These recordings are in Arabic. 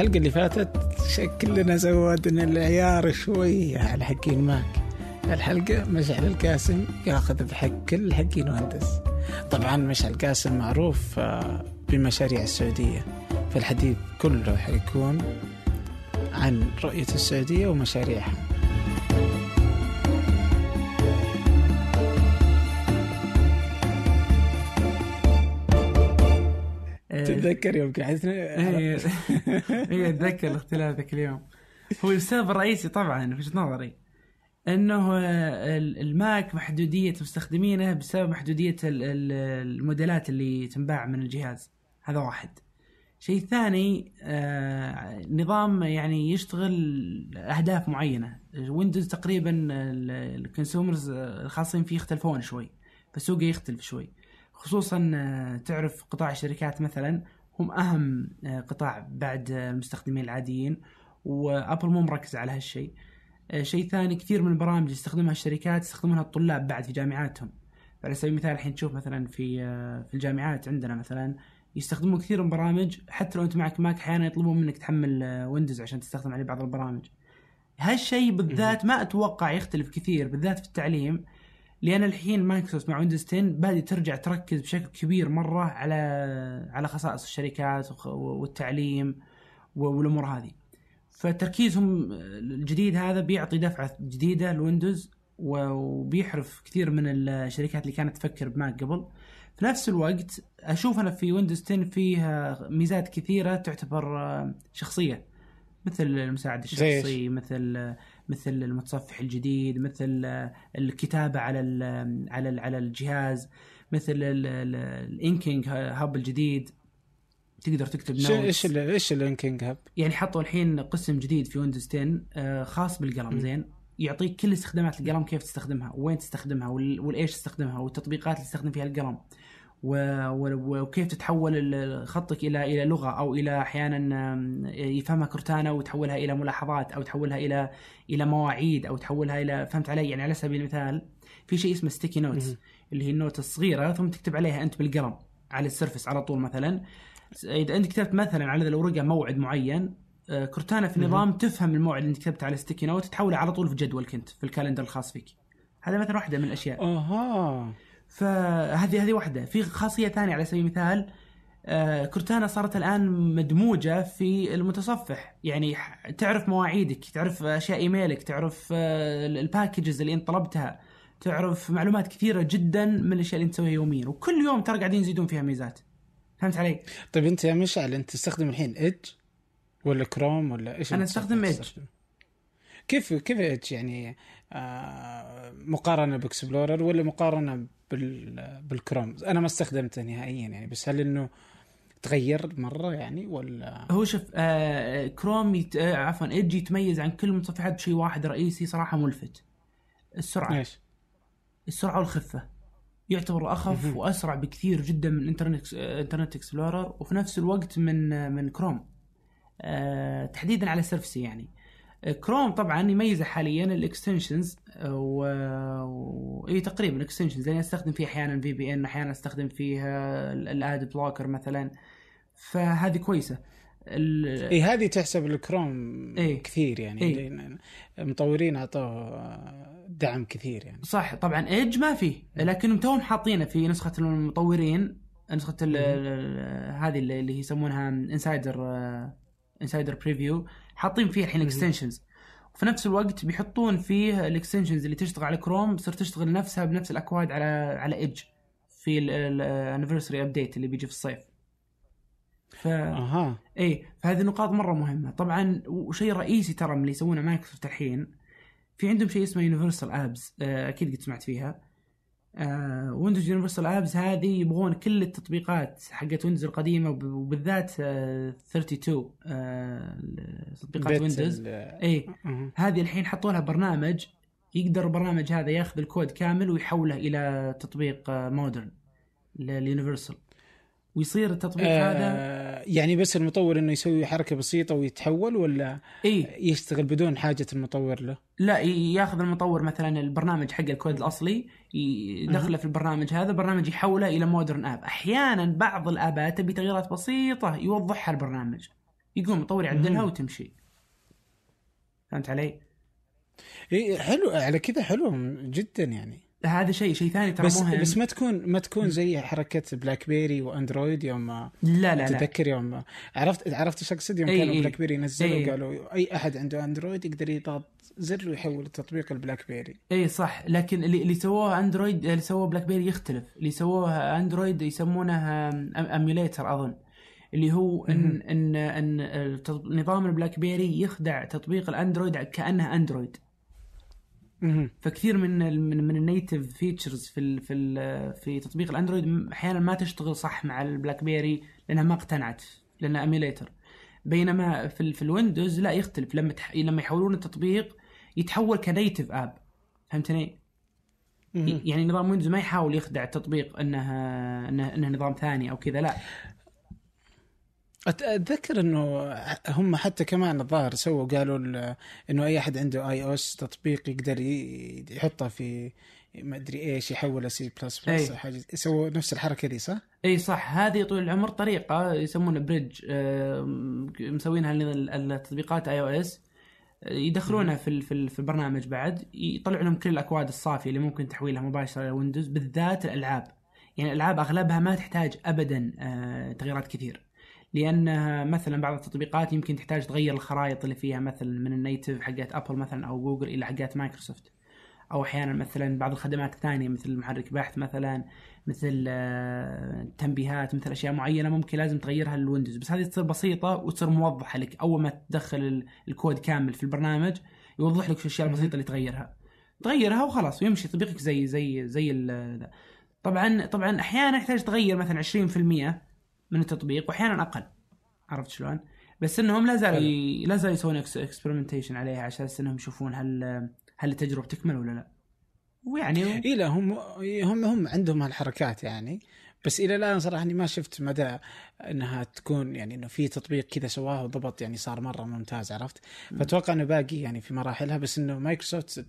الحلقة اللي فاتت شكلنا زودنا العيار شوي. على حقين ماك الحلقة مشعل القاسم ياخذ بحق كل حقين مهندس طبعا مشعل القاسم معروف آه، بمشاريع السعودية. فالحديث كله حيكون عن رؤية السعودية ومشاريعها. تتذكر يوم قعدنا اي اتذكر الاختلاف ذاك اليوم. هو السبب الرئيسي طبعا في وجهة نظري إنه الماك محدودية مستخدمينه بسبب محدودية الموديلات اللي تنباع من الجهاز. هذا واحد. شيء ثاني آه نظام يعني يشتغل أهداف معينة. ويندوز تقريبا ال consumers الخاصين فيه يختلفون شوي فسوقه يختلف شوي. خصوصا آه، تعرف قطاع الشركات مثلا هم أهم آه، قطاع بعد المستخدمين العاديين وأبل مو مركز على هالشيء. آه، شيء ثاني كثير من البرامج يستخدمها الشركات يستخدمونها الطلاب بعد في جامعاتهم. على سبيل المثال الحين تشوف مثلا في في الجامعات عندنا مثلا يستخدمون كثير من برامج حتى لو أنت معك ماك أحيانا يطلبون منك تحمل ويندوز عشان تستخدم عليه بعض البرامج. هالشيء بالذات ما أتوقع يختلف كثير بالذات في التعليم. لأن الحين مايكروسوفت مع ويندوز 10 بادي ترجع تركز بشكل كبير مرة على على خصائص الشركات والتعليم والأمور هذه. فتركيزهم الجديد هذا بيعطي دفعة جديدة لويندوز وبيحرف كثير من الشركات اللي كانت تفكر بماك قبل. في نفس الوقت أشوف أنا في ويندوز 10 فيه ميزات كثيرة تعتبر شخصية مثل المساعد الشخصي مثل مثل المتصفح الجديد مثل الكتابة على على على الجهاز مثل ال inking hub الجديد. تقدر تكتب notes إيش إيش ال inking hub؟ يعني حطوا الحين قسم جديد في ويندوز 10 آه، خاص بالقلم زين. يعطيك كل استخدامات القلم كيف تستخدمها وين تستخدمها ولإيش تستخدمها والتطبيقات اللي تستخدم فيها القلم. وكيف تتحول خطك إلى إلى لغة أو إلى أحيانا يفهمها كورتانا وتحولها إلى ملاحظات أو تحولها إلى إلى مواعيد أو تحولها إلى فهمت علي؟ يعني على سبيل المثال في شيء اسمه Sticky Notes اللي هي ال note الصغيرة ثم تكتب عليها أنت بالقلم على السيرفس على طول مثلا. إذا أنت كتبت مثلا على الورقة موعد معين آه، كورتانا في النظام تفهم الموعد اللي أنت كتبته على sticky note تحوله على طول في جدولك انت في ال calendar الخاص فيك. هذا مثلا واحدة من الأشياء. أها. فهذه هذه واحدة. في خاصية ثانية على سبيل المثال آه كورتانا صارت الآن مدموجة في المتصفح. يعني تعرف مواعيدك تعرف أشياء إيميلك تعرف آه ال packages اللي أنت طلبتها. تعرف معلومات كثيرة جدا من الأشياء اللي أنت تسويها يوميا. وكل يوم ترى قاعدين يزيدون فيها ميزات. فهمت علي؟ طيب أنت يا مشعل أنت تستخدم الحين ايدج ولا كروم ولا إيش أنا أستخدم ايدج كيف كيف يعني آه مقارنة باكسبلورر ولا مقارنة بال بالكروم؟ أنا ما استخدمته نهائيا يعني بس هل إنه تغير مرة يعني ولا؟ هو شوف آه كروم يت... آه عفوا إيدج يتميز عن كل المتصفحات بشيء واحد رئيسي صراحة ملفت. السرعة. إيش؟ السرعة والخفة. يعتبر أخف وأسرع بكثير جدا من إنترنت إنترنت إكسبلورر وفي نفس الوقت من من كروم. آه تحديدا على سيرفسي يعني. كروم طبعا يميزه حاليا ال extensions و... اي تقريبا ال extensions يعني أستخدم فيه أحيانا VPN أحيانا أستخدم فيها ال ad blocker مثلا. فهذه كويسة. ال... اي هذه تحسب الكروم إيه؟ كثير يعني. إيه؟ المطورين أعطوه دعم كثير يعني. صح طبعا ايدج ما فيه لكنهم توهم حاطينه في نسخة المطورين نسخة ال... هذه اللي يسمونها insider insider preview حاطين فيه الحين extensions وفي نفس الوقت بيحطون فيه ال extensions اللي تشتغل على كروم تصير تشتغل نفسها بنفس الأكواد على على ايدج في ال Anniversary Update اللي بيجي في الصيف. ف أها. اي فهذه نقاط مرة مهمة. طبعا وشيء رئيسي ترى من اللي يسوونه مايكروسوفت الحين في عندهم شيء اسمه Universal Apps أكيد قد سمعت فيها. ويندوز Universal Apps هذه يبغون كل التطبيقات حقت ويندوز القديمة وبالذات 32 آه تطبيقات ويندوز اي هذه الحين حطوا لها برنامج يقدر البرنامج هذا ياخذ الكود كامل ويحوله إلى تطبيق modern لل universal ويصير التطبيق آه هذا يعني بس المطور إنه يسوي حركة بسيطة ويتحول ولا إيه؟ يشتغل بدون حاجة المطور له؟ لا ياخذ المطور مثلا البرنامج حق الكود الأصلي يدخله في البرنامج هذا البرنامج يحوله إلى modern app أحيانا بعض الآبات تبي تغييرات بسيطة يوضحها البرنامج يقوم المطور يعدلها. وتمشي فهمت علي؟ إي حلو على كذا حلو جدا يعني هذا شيء شيء ثاني ترى بس مهم بس ما تكون ما تكون زي حركة بلاك بيري واندرويد يوم لا لا تتذكر يوم عرفت عرفت إيش أقصد يوم إي كانوا إي. بلاك بيري نزلوا إي. قالوا أي أحد عنده اندرويد يقدر يضغط زر ويحول التطبيق البلاك بيري إي صح لكن اللي اللي سووه اندرويد اللي سووه بلاك بيري يختلف اللي سووه اندرويد يسمونه emulator أظن اللي هو ان. ان إن نظام البلاك بيري يخدع تطبيق الاندرويد كأنه اندرويد. فكثير من من, من ال native features في ال في ال في تطبيق الأندرويد أحيانا ما تشتغل صح مع البلاك بيري لأنها ما اقتنعت لأنها emulator بينما في في الويندوز لا يختلف. لما تح لما يحولون التطبيق يتحول ك native app. فهمتني؟ يعني نظام ويندوز ما يحاول يخدع التطبيق انه انه, إنه نظام ثاني أو كذا لا. أتذكر إنه هم حتى كمان الظاهر سووا قالوا ال- إنه أي أحد عنده iOS تطبيق يقدر يحطه في ما أدري إيش يحوله C plus plus. حاجة سووا نفس الحركة دي صح؟ اي صح هذه طول العمر طريقة يسمونها bridge مسوينها لل- التطبيقات iOS يدخلونها في في ال- في البرنامج بعد يطلع لهم كل الأكواد الصافية اللي ممكن تحويلها مباشرة على ويندوز بالذات الألعاب يعني الألعاب أغلبها ما تحتاج ابدا آه، تغييرات كثير لانها مثلا بعض التطبيقات يمكن تحتاج تغير الخرائط اللي فيها مثلا من ال native حقت أبل مثلا أو جوجل إلى حقات مايكروسوفت. أو أحيانا مثلا بعض الخدمات الثانية مثل محرك بحث مثلا مثل آه، تنبيهات مثل أشياء معينة ممكن لازم تغيرها للويندوز. بس هذه تصير بسيطة وتصير موضحة لك. أول ما تدخل ال- الكود كامل في البرنامج يوضح لك شو الأشياء البسيطة اللي تغيرها. تغيرها وخلاص ويمشي تطبيقك زي زي زي. طبعا طبعا أحيانا يحتاج تغير مثلا 20% من التطبيق واحيانا أقل عرفت شلون؟ بس إنهم لا زالوا لا زالوا يسوون اكسبيرمنتيشن عليها عشان أساس إنهم يشوفون هل هل التجربة تكمل ولا لا. ويعني اي لا هم هم هم عندهم هالحركات يعني بس إلى الآن صراحة إني ما شفت مدى إنها تكون يعني إنه في تطبيق كذا سواه وضبط يعني صار مرة ممتاز عرفت؟ فأتوقع إنه باقي يعني في مراحلها بس إنه مايكروسوفت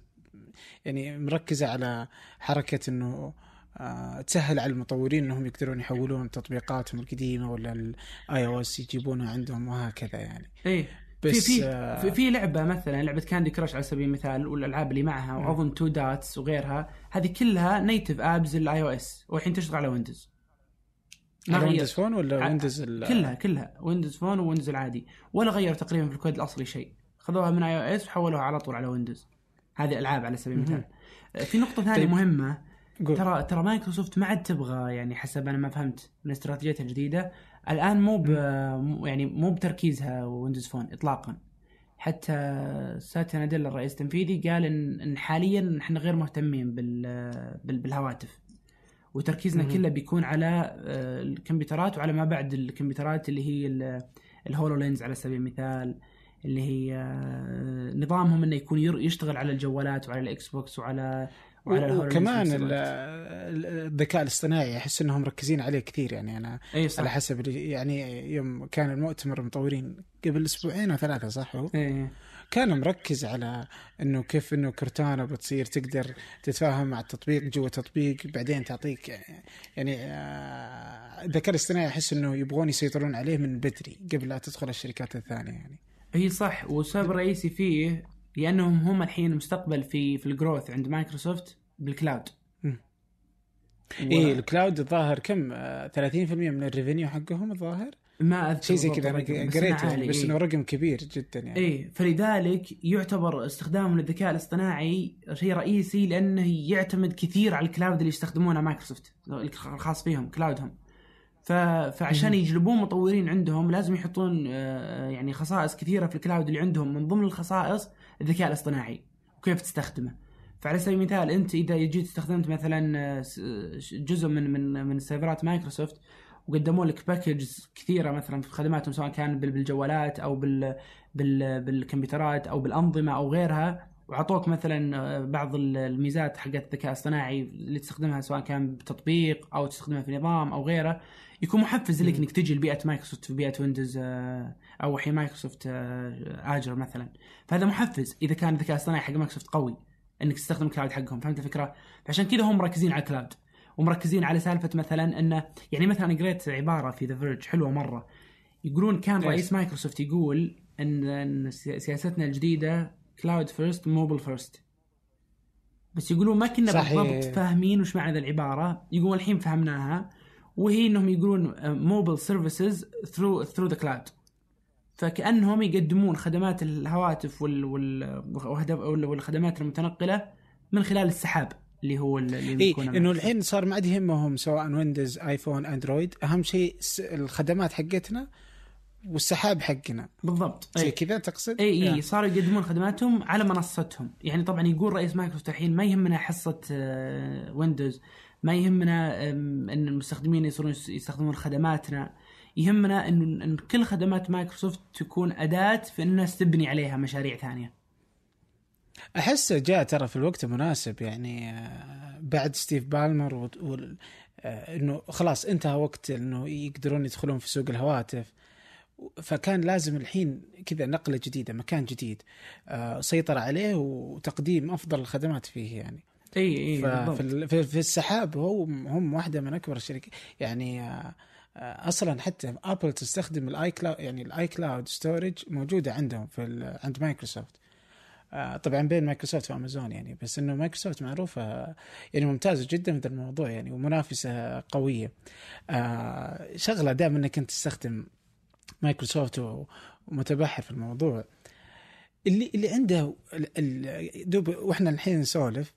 يعني مركزة على حركة إنه تسهل على المطورين إنهم يقدرون يحولون تطبيقاتهم القديمة ولا ال iOS يجيبونها عندهم وهكذا يعني. إيه. بس في في, آه، في في لعبة مثلا لعبة كاندي كراش على سبيل المثال والألعاب اللي معها واظن Two Dots وغيرها هذه كلها native apps ال iOS والحين تشتغل على ويندوز على ويندوز فون ولا ويندوز كلها كلها ويندوز فون وويندوز العادي. ولا غيروا تقريبا في الكود الأصلي شيء. خذوها من iOS وحولوها على طول على ويندوز هذه ألعاب على سبيل المثال. في نقطة ثانية طيب. مهمة. قول. ترى ترى مايكروسوفت ما عاد تبغى يعني حسب أنا ما فهمت من استراتيجيتها الجديدة الآن مو ب يعني مو بتركيزها Windows Phone اطلاقا حتى ساتيا ناديلا الرئيس التنفيذي قال ان إن حاليا إحنا غير مهتمين بال بال- بالهواتف وتركيزنا. كله بيكون على آه، الكمبيوترات وعلى ما بعد الكمبيوترات اللي هي ال- ال HoloLens على سبيل المثال اللي هي آه، نظامهم إنه يكون يشتغل على الجوالات وعلى ال Xbox وعلى وعلى وكمان الذكاء الاصطناعي احس إنهم مركزين عليه كثير يعني. أنا اي صح. على حسب يعني يوم كان المؤتمر المطورين قبل أسبوعين أو ثلاثة صح هو؟ إيه كان مركز على إنه كيف إنه Cortana بتصير تقدر تتفاهم مع التطبيق جوا التطبيق بعدين تعطيك يعني آه، الذكاء الاصطناعي احس إنه يبغون يسيطرون عليه من بدري قبل لا تدخل الشركات الثانية يعني. هي صح. والسبب الرئيسي فيه لأنهم هم الحين المستقبل في في ال growth عند مايكروسوفت بالكلاود إيه الكلاود الظاهر كم؟ آه، 30% من ال revenue حقهم الظاهر؟ ما أذكر شيء زي كذا أنا قريت يعني بس. إنه رقم كبير جدا يعني. إيه فلذلك يعتبر استخدامهم للذكاء الاصطناعي شيء رئيسي لأنه يعتمد كثير على ال cloud اللي يستخدمونه مايكروسوفت الخاص فيهم cloud هم ف... فعشان. يجلبون مطورين عندهم لازم يحطون آه، يعني خصائص كثيرة في ال cloud اللي عندهم من ضمن الخصائص الذكاء الاصطناعي وكيف تستخدمه. فعلى سبيل المثال أنت إذا جيت استخدمت مثلا جزء من من من server ات مايكروسوفت وقدموا لك packages كثيرة مثلا في خدماتهم سواء كان بال- بالجوالات أو بال بالكمبيوترات أو بالأنظمة أو غيرها وعطوك مثلا آه، بعض ال- الميزات حقت الذكاء الاصطناعي اللي تستخدمها سواء كان بتطبيق أو تستخدمها في نظام أو غيره يكون محفز لك. إنك تجي لبيئة مايكروسوفت في بيئة ويندوز آه، أو حين مايكروسوفت آه، Azure مثلا فهذا محفز إذا كان الذكاء الاصطناعي حق مايكروسوفت قوي إنك تستخدم ال cloud حقهم فهمت الفكرة؟ فعشان كذا هم مركزين على ال cloud ومركزين على سالفة مثلا إنه يعني مثلا قريت عبارة في The Verge حلوة مرة يقولون كان؟ رئيس مايكروسوفت يقول إن إن سي- سياستنا الجديدة cloud first mobile first بس يقولون ما كنا صحيح. بالضبط فاهمين وش معنى ذا العبارة. يقولون الحين فهمناها. وهي إنهم يقولون mobile services through through the cloud فكأنهم يقدمون خدمات الهواتف وال وال والخدمات المتنقلة من خلال السحاب اللي هو ال- اللي يكون إنه الحين صار ما عاد يهمهم سواء ويندوز ايفون اندرويد أهم شيء الخدمات حقتنا والسحاب حقنا بالضبط زي أي. كذا تقصد؟ اي اي يا. صاروا يقدمون خدماتهم على منصتهم يعني طبعا يقول رئيس مايكروسوفت الحين ما يهمنا حصة آه، ويندوز ما يهمنا إن المستخدمين يصيرون يس- يستخدمون خدماتنا يهمنا إن كل خدمات مايكروسوفت تكون أداة في إن الناس تبني عليها مشاريع ثانية احس جاء ترى في الوقت المناسب يعني آه، بعد ستيف بالمر و... و... آه، إنه خلاص انتهى وقت إنه يقدرون يدخلون في سوق الهواتف فكان لازم الحين كذا نقلة جديدة مكان جديد آه، سيطر عليه وتقديم أفضل الخدمات فيه يعني. إي إي في, في السحاب هو هم واحدة من أكبر الشركات يعني آه، آه، أصلا حتى ابل تستخدم ال iCloud يعني ال iCloud storage موجودة عندهم في عند مايكروسوفت. طبعا بين مايكروسوفت وأمازون يعني بس إنه مايكروسوفت معروفة يعني ممتازة جدا في الموضوع يعني ومنافسة قوية. شغلة دائما إنك أنت تستخدم مايكروسوفت ومتبحر في الموضوع. اللي اللي عنده دوب وإحنا الحين نسولف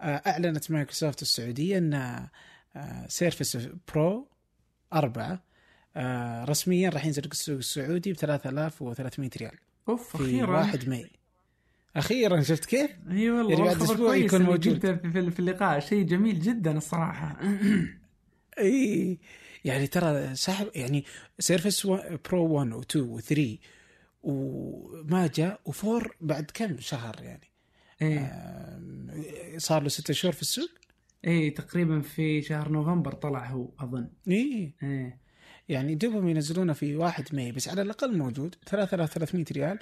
آه، أعلنت مايكروسوفت السعودية إن Surface Pro أربعة آه، رسميا راح ينزل السوق السعودي ب 3300 ريال. أوف في أخيرا. 1 ماي. أخيرا شفت كيف؟ إي والله يعني بعد كويس يكون موجود. في اللقاء. شيء جميل جدا الصراحة. إي. يعني ترى سحب يعني Surface Pro 1 و 2 و 3 وما جاء و4 بعد كم شهر يعني؟ إيه. آم، صار له ستة شهور في السوق؟ إيه تقريبا في شهر نوفمبر طلع هو أظن. اي إيه. يعني دوبهم ينزلونه في 1 ماي بس على الأقل موجود 3300 ريال.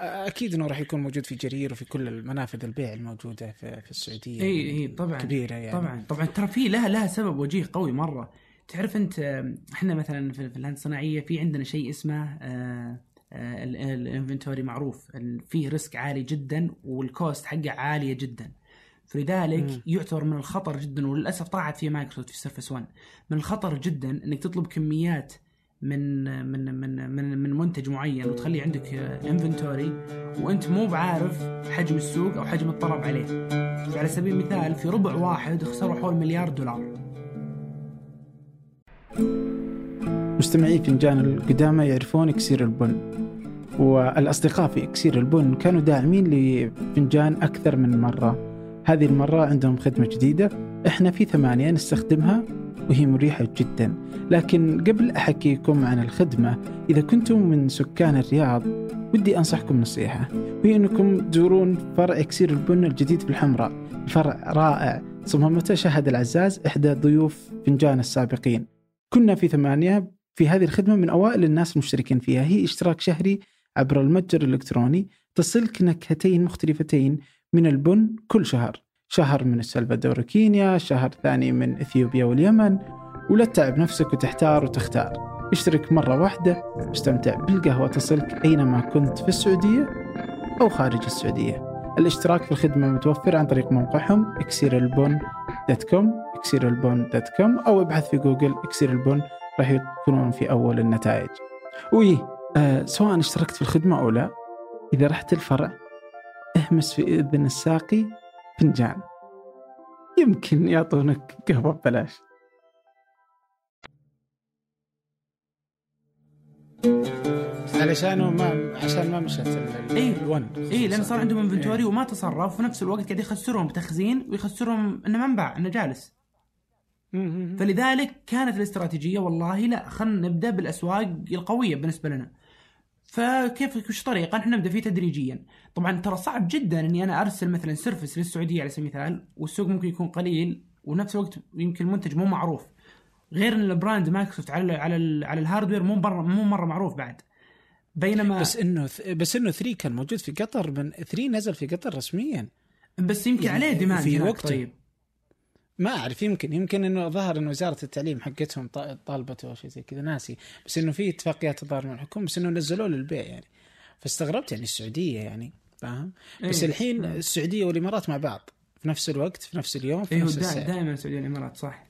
أكيد إنه راح يكون موجود في جرير وفي كل المنافذ البيع الموجودة في, في السعودية اي اي طبعا كبيرة يعني. طبعا طبعا. ترى في لها لها سبب وجيه قوي مرة. تعرف انت آه، إحنا مثلا في في الهندسة الصناعية في عندنا شيء اسمه آه، آه، ال- ال inventory معروف. فيه risk عالي جدا وال cost حقه عالية جدا. فلذلك مم. يعتبر من الخطر جدا وللأسف طاحت فيه مايكروسوفت في Surface 1 من الخطر جدا إنك تطلب كميات من من من من من منتج معين وتخلي عندك inventory وأنت مو بعارف حجم السوق أو حجم الطلب عليه. على سبيل المثال في ربع واحد خسروا حول مليار دولار. مستمعي فنجان القدامى يعرفون إكسير البن والأصدقاء في إكسير البن كانوا داعمين لفنجان أكثر من مرة. هذه المرة عندهم خدمة جديدة إحنا في ثمانية نستخدمها وهي مريحة جدا. لكن قبل أحكيكم عن الخدمة إذا كنتم من سكان الرياض ودي أنصحكم نصيحة. وهي أنكم تزورون فرع إكسير البن الجديد في الحمراء. الفرع رائع صممته شهد العزاز إحدى ضيوف فنجان السابقين. كنا في ثمانية في هذه الخدمة من أوائل الناس المشتركين فيها. هي إشتراك شهري عبر المتجر الإلكتروني. تصلك نكهتين مختلفتين من البن كل شهر. شهر من السلفادور وكينيا شهر ثاني من إثيوبيا واليمن. ولا تتعب نفسك وتحتار وتختار. اشترك مرة واحدة. واستمتع بالقهوة. تصلك أينما كنت في السعودية أو خارج السعودية. الاشتراك في الخدمة متوفر عن طريق موقعهم اكسير البن dot com dot com أو ابحث في جوجل اكسير البن راح يكونون في أول النتائج. وي آه سواء اشتركت في الخدمة أو لا إذا رحت الفرع اهمس في إذن الساقي فنجان. يمكن يعطونك قهوة ببلاش. علشان ما عشان ما مشت إيه. ايه لأن صار عندهم inventory وما تصرف وفي نفس الوقت قاعد يخسرهم بتخزين ويخسرهم إنه ما انباع إنه جالس. فلذلك كانت الاستراتيجية والله لا خلينا نبدأ بالأسواق القوية بالنسبة لنا. فكيف وش طريقه إحنا نبدأ فيه تدريجيا. طبعا ترى صعب جدا إني أنا أرسل مثلا Surface للسعودية على سبيل المثال والسوق ممكن يكون قليل ونفس الوقت يمكن المنتج مو معروف. غير إن ال brand مايكروسوفت على ال على ال على ال hardware مو مره مو مرة معروف بعد. بينما بس إنه بس إنه 3 كان موجود في قطر من 3 نزل في قطر رسميا. بس يمكن يعني عليه demand في وقته. طيب. ما أعرف يمكن يمكن إنه ظهر ان وزارة التعليم حقتهم طا- طالبته أو شيء زي كذا ناسي. بس إنه في اتفاقيات الظاهر من الحكومة بس إنه نزلوه للبيع يعني. فاستغربت يعني السعودية يعني فاهم؟ بس إيه. الحين السعودية والإمارات مع بعض في نفس الوقت في نفس اليوم في أيوه نفس السعر. دائما السعودية والإمارات صح.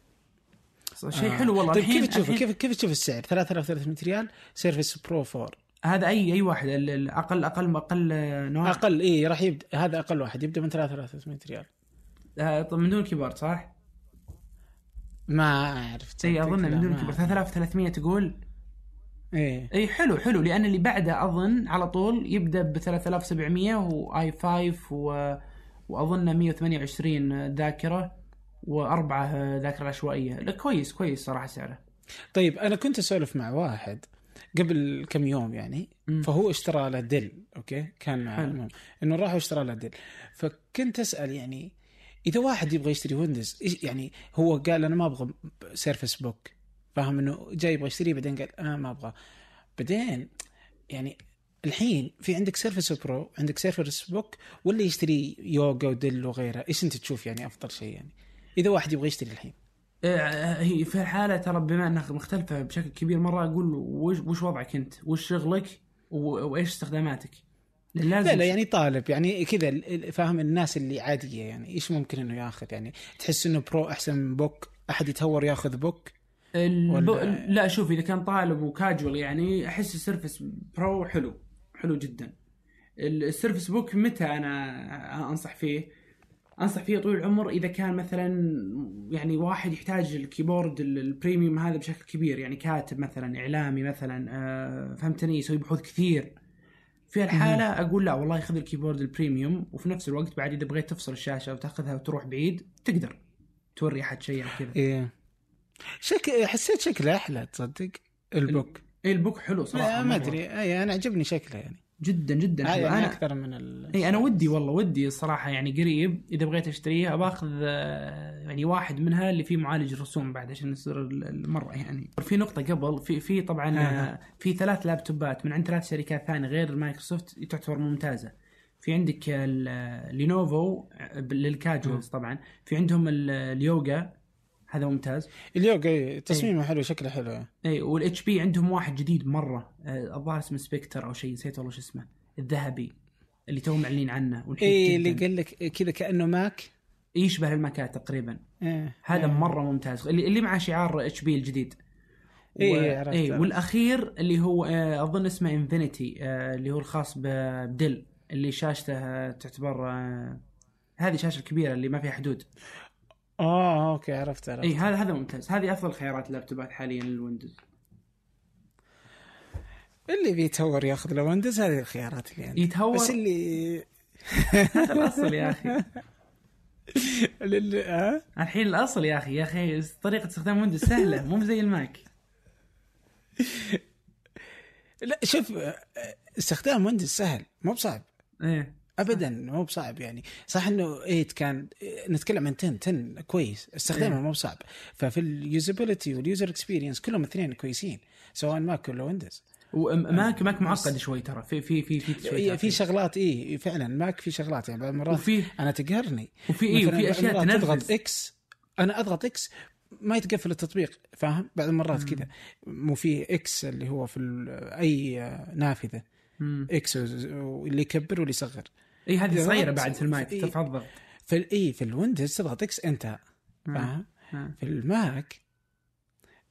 شيء آه. حلو والله. طيب كيف تشوف كيف كيف تشوف السعر؟ 3300 ريال Surface Pro 4 هذا أي أي واحد ال- ال- أقل أقل أقل نوع؟ أقل اي راح يبدأ هذا أقل واحد يبدأ من 3300 ريال. آه، طب من دون keyboard صح؟ ما اعرف اي أظن من دون أعرف. 3300 تقول إيه اي حلو حلو لأن اللي بعده أظن على طول يبدأ ب 3700 و i5 و... وأظن 128 ذاكرة وأربعة ذاكرة عشوائية لا كويس كويس صراحة سعره طيب أنا كنت أسولف مع واحد قبل كم يوم يعني مم. فهو اشترى له Dell أوكي كان مع حلو. المهم إنه راح واشترى له Dell فكنت أسأل يعني إذا واحد يبغى يشتري Windows يعني هو قال أنا ما أبغى Surface Book فاهم إنه جاي يبغى يشتريه بعدين قال أنا ما أبغى بعدين يعني الحين في عندك Surface Pro عندك Surface Book ولا يشتري Yoga و Dell وغيرها إيش أنت تشوف يعني أفضل شيء يعني إذا واحد يبغى يشتري الحين آه، هي في الحالة ترى بما إنها مختلفة بشكل كبير مرة أقول وش, وضعك أنت؟ وش شغلك؟ وإيش استخداماتك؟ لازم لا لا يعني طالب يعني كذا فاهم الناس اللي عادية يعني إيش ممكن إنه ياخذ؟ يعني تحس إنه Pro أحسن من Book؟ أحد يتهور ياخذ Book؟ الب... ولا- لا شوف إذا كان طالب وكاجوال يعني أحس ال Surface Pro حلو حلو جدا. ال Surface Book متى أنا أنصح فيه؟ أنصح فيه طول العمر إذا كان مثلا يعني واحد يحتاج ال keyboard ال- premium هذا بشكل كبير يعني كاتب مثلا إعلامي مثلا آه، فهمتني؟ يسوي بحوث كثير. في الحالة أقول لا والله خذ ال keyboard ال premium وفي نفس الوقت بعد إذا بغيت تفصل الشاشة وتاخذها وتروح بعيد تقدر توري أحد شيء يعني كذا. إيه. شك... حسيت شكله أحلى تصدق؟ ال Book. ال Book حلو صراحة لا ما. أدري. اي أنا عجبني شكله يعني. جدا جدا. آه يعني أنا أكثر من ال... إي أنا ودي والله ودي الصراحه يعني قريب إذا بغيت اشتريه باخذ يعني واحد منها اللي فيه معالج رسوم بعد عشان يصير ال- المرة يعني. في نقطة قبل في في طبعا آه. في ثلاث لابتوبات من عند ثلاث شركات ثانية غير مايكروسوفت تعتبر ممتازة. في عندك ال- Lenovo لل casuals طبعا. في عندهم ال- اليوغا هذا ممتاز. اليوغا إيه، تصميمه حلو شكله حلو. اي وال HP عندهم واحد جديد مرة. آه، الظاهر اسمه Spectre أو شيء نسيت والله شو اسمه. الذهبي اللي توهم معلنين عنه اي اللي. قال لك كذا كأنه ماك. يشبه الماكات تقريبا. إيه. هذا إيه. مرة ممتاز. اللي اللي مع شعار HP الجديد. إيه، عرفت، إيه. والأخير اللي هو آه، أظن اسمه Infinity اللي هو الخاص ب Dell اللي شاشته آه، تعتبر آه، هذه شاشة كبيرة اللي ما فيها حدود. آه okay عرفت عرفت. إي هذا هذا ممتاز. هذه أفضل خيارات اللابتوبات حاليا لل Windows. اللي بيتهور ياخذ له Windows هذه الخيارات اللي عندي يتهور؟ بس اللي هذا الأصل يا أخي. اللي ها الحين الأصل يا أخي يا أخي طريقة استخدام Windows سهلة مو زي ال Mac. لا شوف آه، استخدام Windows سهل مو بصعب. إيه. ابدا مو بصعب يعني. صح إنه 8 كان نتكلم عن 10 10 كويس استخدامه إيه. مو بصعب. ففي ال usability وال user experience كلهم اثنين كويسين سواء Mac ولا Windows. و Mac Mac معقد شوي ترى. في في في في شوي في, في. شغلات اي فعلا Mac في شغلات. يعني بعض المرات أنا تقهرني. وفي اي وفي أشياء تضغط تنفذ X أنا أضغط X ما يتقفل التطبيق فاهم؟ بعض المرات كذا. مو في X اللي هو في أي نافذة. مم. X واللي يكبر واللي يصغر. إي هذه صغيرة بعد في ال Mac في- ترفع الضغط في ال- إي في ال Windows تضغط X انتهى فاهم. في ال Mac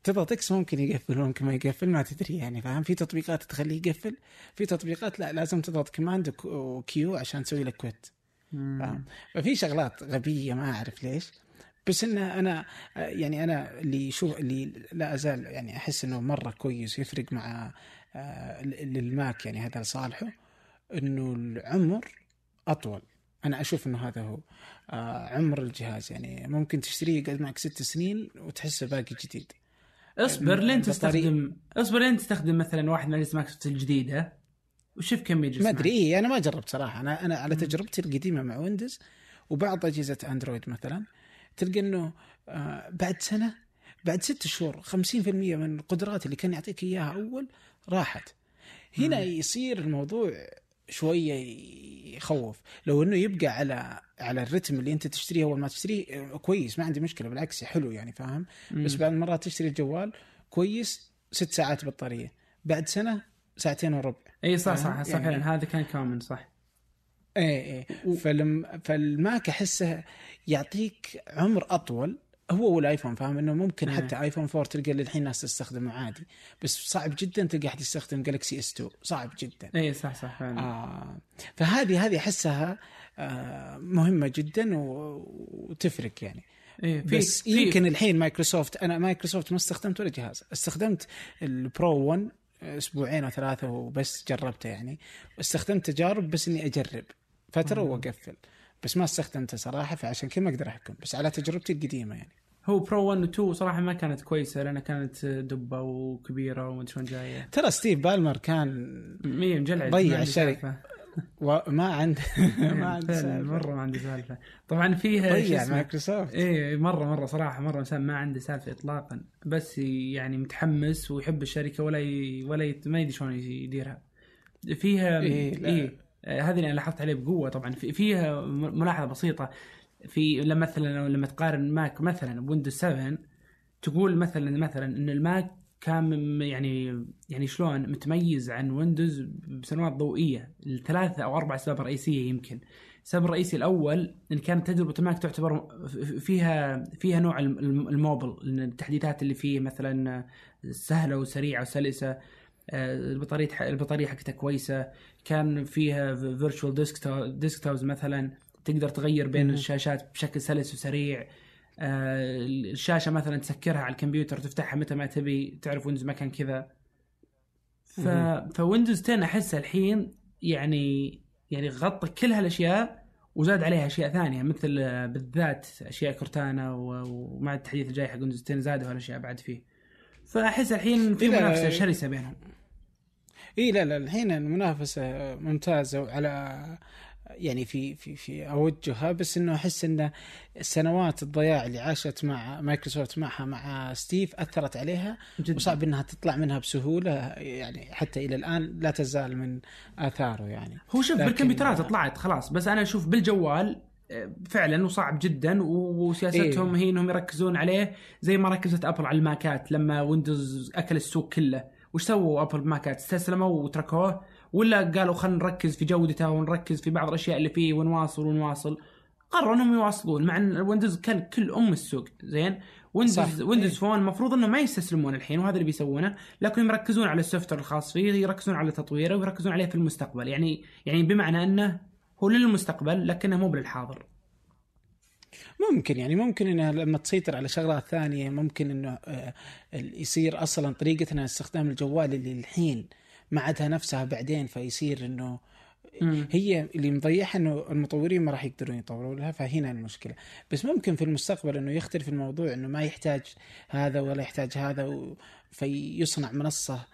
تضغط X ممكن يقفل ممكن ما يقفل ما تدري يعني فاهم؟ في تطبيقات تخليه يقفل في تطبيقات لا لازم تضغط command و Q عشان تسوي لك quit. فاهم؟ ففي شغلات غبية ما أعرف ليش. بس إن أنا يعني أنا اللي شو اللي لا أزال يعني أحس إنه مرة كويس يفرق مع آه، لل Mac يعني هذا لصالحه إنه العمر أطول. أنا أشوف إنه هذا هو. آه، عمر الجهاز يعني ممكن تشتريه يقعد معك ست سنين وتحسه باقي جديد. اصبر لين البطارية- تستخدم اصبر لين تستخدم مثلا واحد من مايكروسوفت الجديدة؟ وشوف كم يجلس ما. أدري. إيه أنا ما جربت صراحة. أنا أنا على تجربتي القديمة مع Windows وبعض أجهزة Android مثلا تلقى إنه آه، بعد سنة بعد ست شهور 50% من القدرات اللي كان يعطيك إياها أول راحت. هنا يصير الموضوع شوية يخوف. لو إنه يبقى على على الرتم اللي أنت تشتريه أول ما تشتريه آه، كويس ما عندي مشكلة بالعكس حلو يعني فاهم؟ بس بعد مرات تشتري الجوال كويس ست ساعات بطارية. بعد سنة ساعتين وربع إي صح صح؟ صح يعني- فعلا هذا كان common صح. إيه فلم فالماك أحسه يعطيك عمر أطول هو والايفون فاهم؟ إنه ممكن إيه. حتى iPhone 4 تلقى للحين ناس تستخدمه عادي. بس صعب جدا تلقى أحد يستخدم Galaxy S 2 صعب جدا. اي صح صح فعلا. آه فهذه هذه أحسها آه مهمة جدا وتفرق يعني. اي في بس في- يمكن الحين مايكروسوفت أنا مايكروسوفت ما استخدمت ولا جهاز. استخدمت ال Pro 1 أسبوعين أو ثلاثة وبس جربته يعني. استخدمت تجارب بس إني أجرب. فترة وأقفل. بس ما استخدمته صراحة فعشان كذا ما أقدر أحكم بس على تجربتي القديمة يعني هو Pro 1 و 2 صراحة ما كانت كويسة لأنها كانت دبة وكبيرة وما أدري شلون جاية ترى ستيف بالمر كان مية مجلع ضيع. سالفة. وما عنده ما عنده فعلاً سالفة. مرة ما عندي سالفة طبعا فيها ضيع؟ مايكروسوفت إيه مرة مرة صراحة مرة انسان ما عنده سالفة اطلاقا بس يعني متحمس ويحب الشركة ولا ي... ولا ي... ما يدري شلون يديرها فيها إيه، لا. إيه آه، هذه اللي أنا لاحظت عليه بقوة طبعا. في- فيها ملاحظة بسيطة. في لما مثلا لما تقارن ماك مثلا ويندوز 7 تقول مثلا مثلا إن الماك كان يعني يعني شلون متميز عن ويندوز بسنوات ضوئية. الثلاثة أو أربع اسباب رئيسية يمكن. السبب الرئيسي الأول إن كانت تجربة الماك تعتبر فيها فيها نوع الم- الم- الموبل التحديثات اللي فيه مثلا سهلة وسريعة وسلسة. البطارية البطارية حقتها كويسة. كان فيها virtual desktops مثلا تقدر تغير بين مم. الشاشات بشكل سلس وسريع. آه، الشاشة مثلا تسكرها على الكمبيوتر وتفتحها متى ما تبي تعرف ويندوز ما كان كذا. ف... فويندوز 10 أحسه الحين يعني يعني غطى كل هالأشياء وزاد عليها أشياء ثانية مثل آه، بالذات أشياء كورتانا و- ومع التحديث الجاي حق ويندوز 10 زادوا هالأشياء بعد فيه. فأحس الحين في منافسة. شرسة بينهم. اي لا لا الحين المنافسة ممتازة وعلى يعني في في في أوجهها بس إنه أحس إن السنوات الضياع اللي عاشت مع مايكروسوفت معها مع ستيف أثرت عليها جدا. وصعب إنها تطلع منها بسهولة يعني حتى إلى الآن لا تزال من آثاره يعني. هو شوف بالكمبيوترات طلعت خلاص بس أنا أشوف بالجوال آه، فعلا وصعب جدا وسياستهم إيه. هي إنهم يركزون عليه زي ما ركزت أبل على الماكات لما ويندوز أكل السوق كله. وش سووا ابل بماكات استسلموا وتركوه ولا قالوا خلينا نركز في جودته ونركز في بعض الأشياء اللي فيه ونواصل ونواصل قرروا إنهم يواصلون مع إن ويندوز كل كل أم السوق زين ويندوز صح. ويندوز. فون المفروض إنه ما يستسلمون الحين وهذا اللي بيسوونه لكن يركزون على ال software الخاص فيه يركزون على تطويره ويركزون عليه في المستقبل يعني يعني بمعنى إنه هو للمستقبل لكنه مو بالحاضر ممكن يعني ممكن إنها لما تسيطر على شغلات ثانية ممكن إنه آه، يصير أصلا طريقتنا استخدام الجوال اللي الحين ما عادها نفسها بعدين فيصير إنه. هي اللي مضيعها إنه المطورين ما راح يقدرون يطوروا لها فهنا المشكلة بس ممكن في المستقبل إنه يختلف الموضوع إنه ما يحتاج هذا ولا يحتاج هذا. فيصنع منصة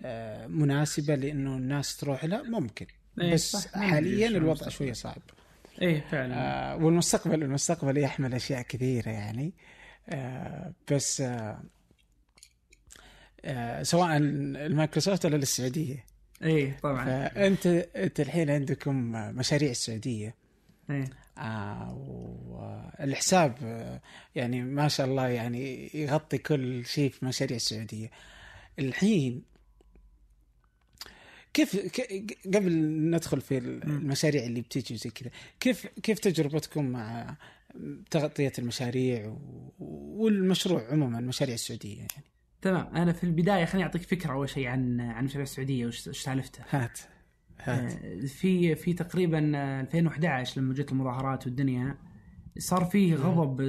آه، مناسبة لإنه الناس تروح لها ممكن إيه، بس حاليا الوضع. شوية صعب إيه فعلا. آه والمستقبل المستقبل يحمل أشياء كثيرة يعني. آه بس آه آه سواء المايكروسوفت ولا السعودية. إيه طبعا. فأنت أنت الحين عندكم مشاريع السعودية. إيه. آه والحساب آه، يعني ما شاء الله يعني يغطي كل شيء في مشاريع السعودية. الحين كيف قبل ندخل في المشاريع اللي بتيجي وزي كذا كيف كيف تجربتكم مع تغطية المشاريع والمشروع عموما مشاريع السعودية يعني؟ تمام. أنا في البداية خليني أعطيك فكرة أول شيء عن عن مشاريع السعودية وش سالفته هات هات. آه، في في تقريبا آه، 2011 لما جت المظاهرات والدنيا صار فيه غضب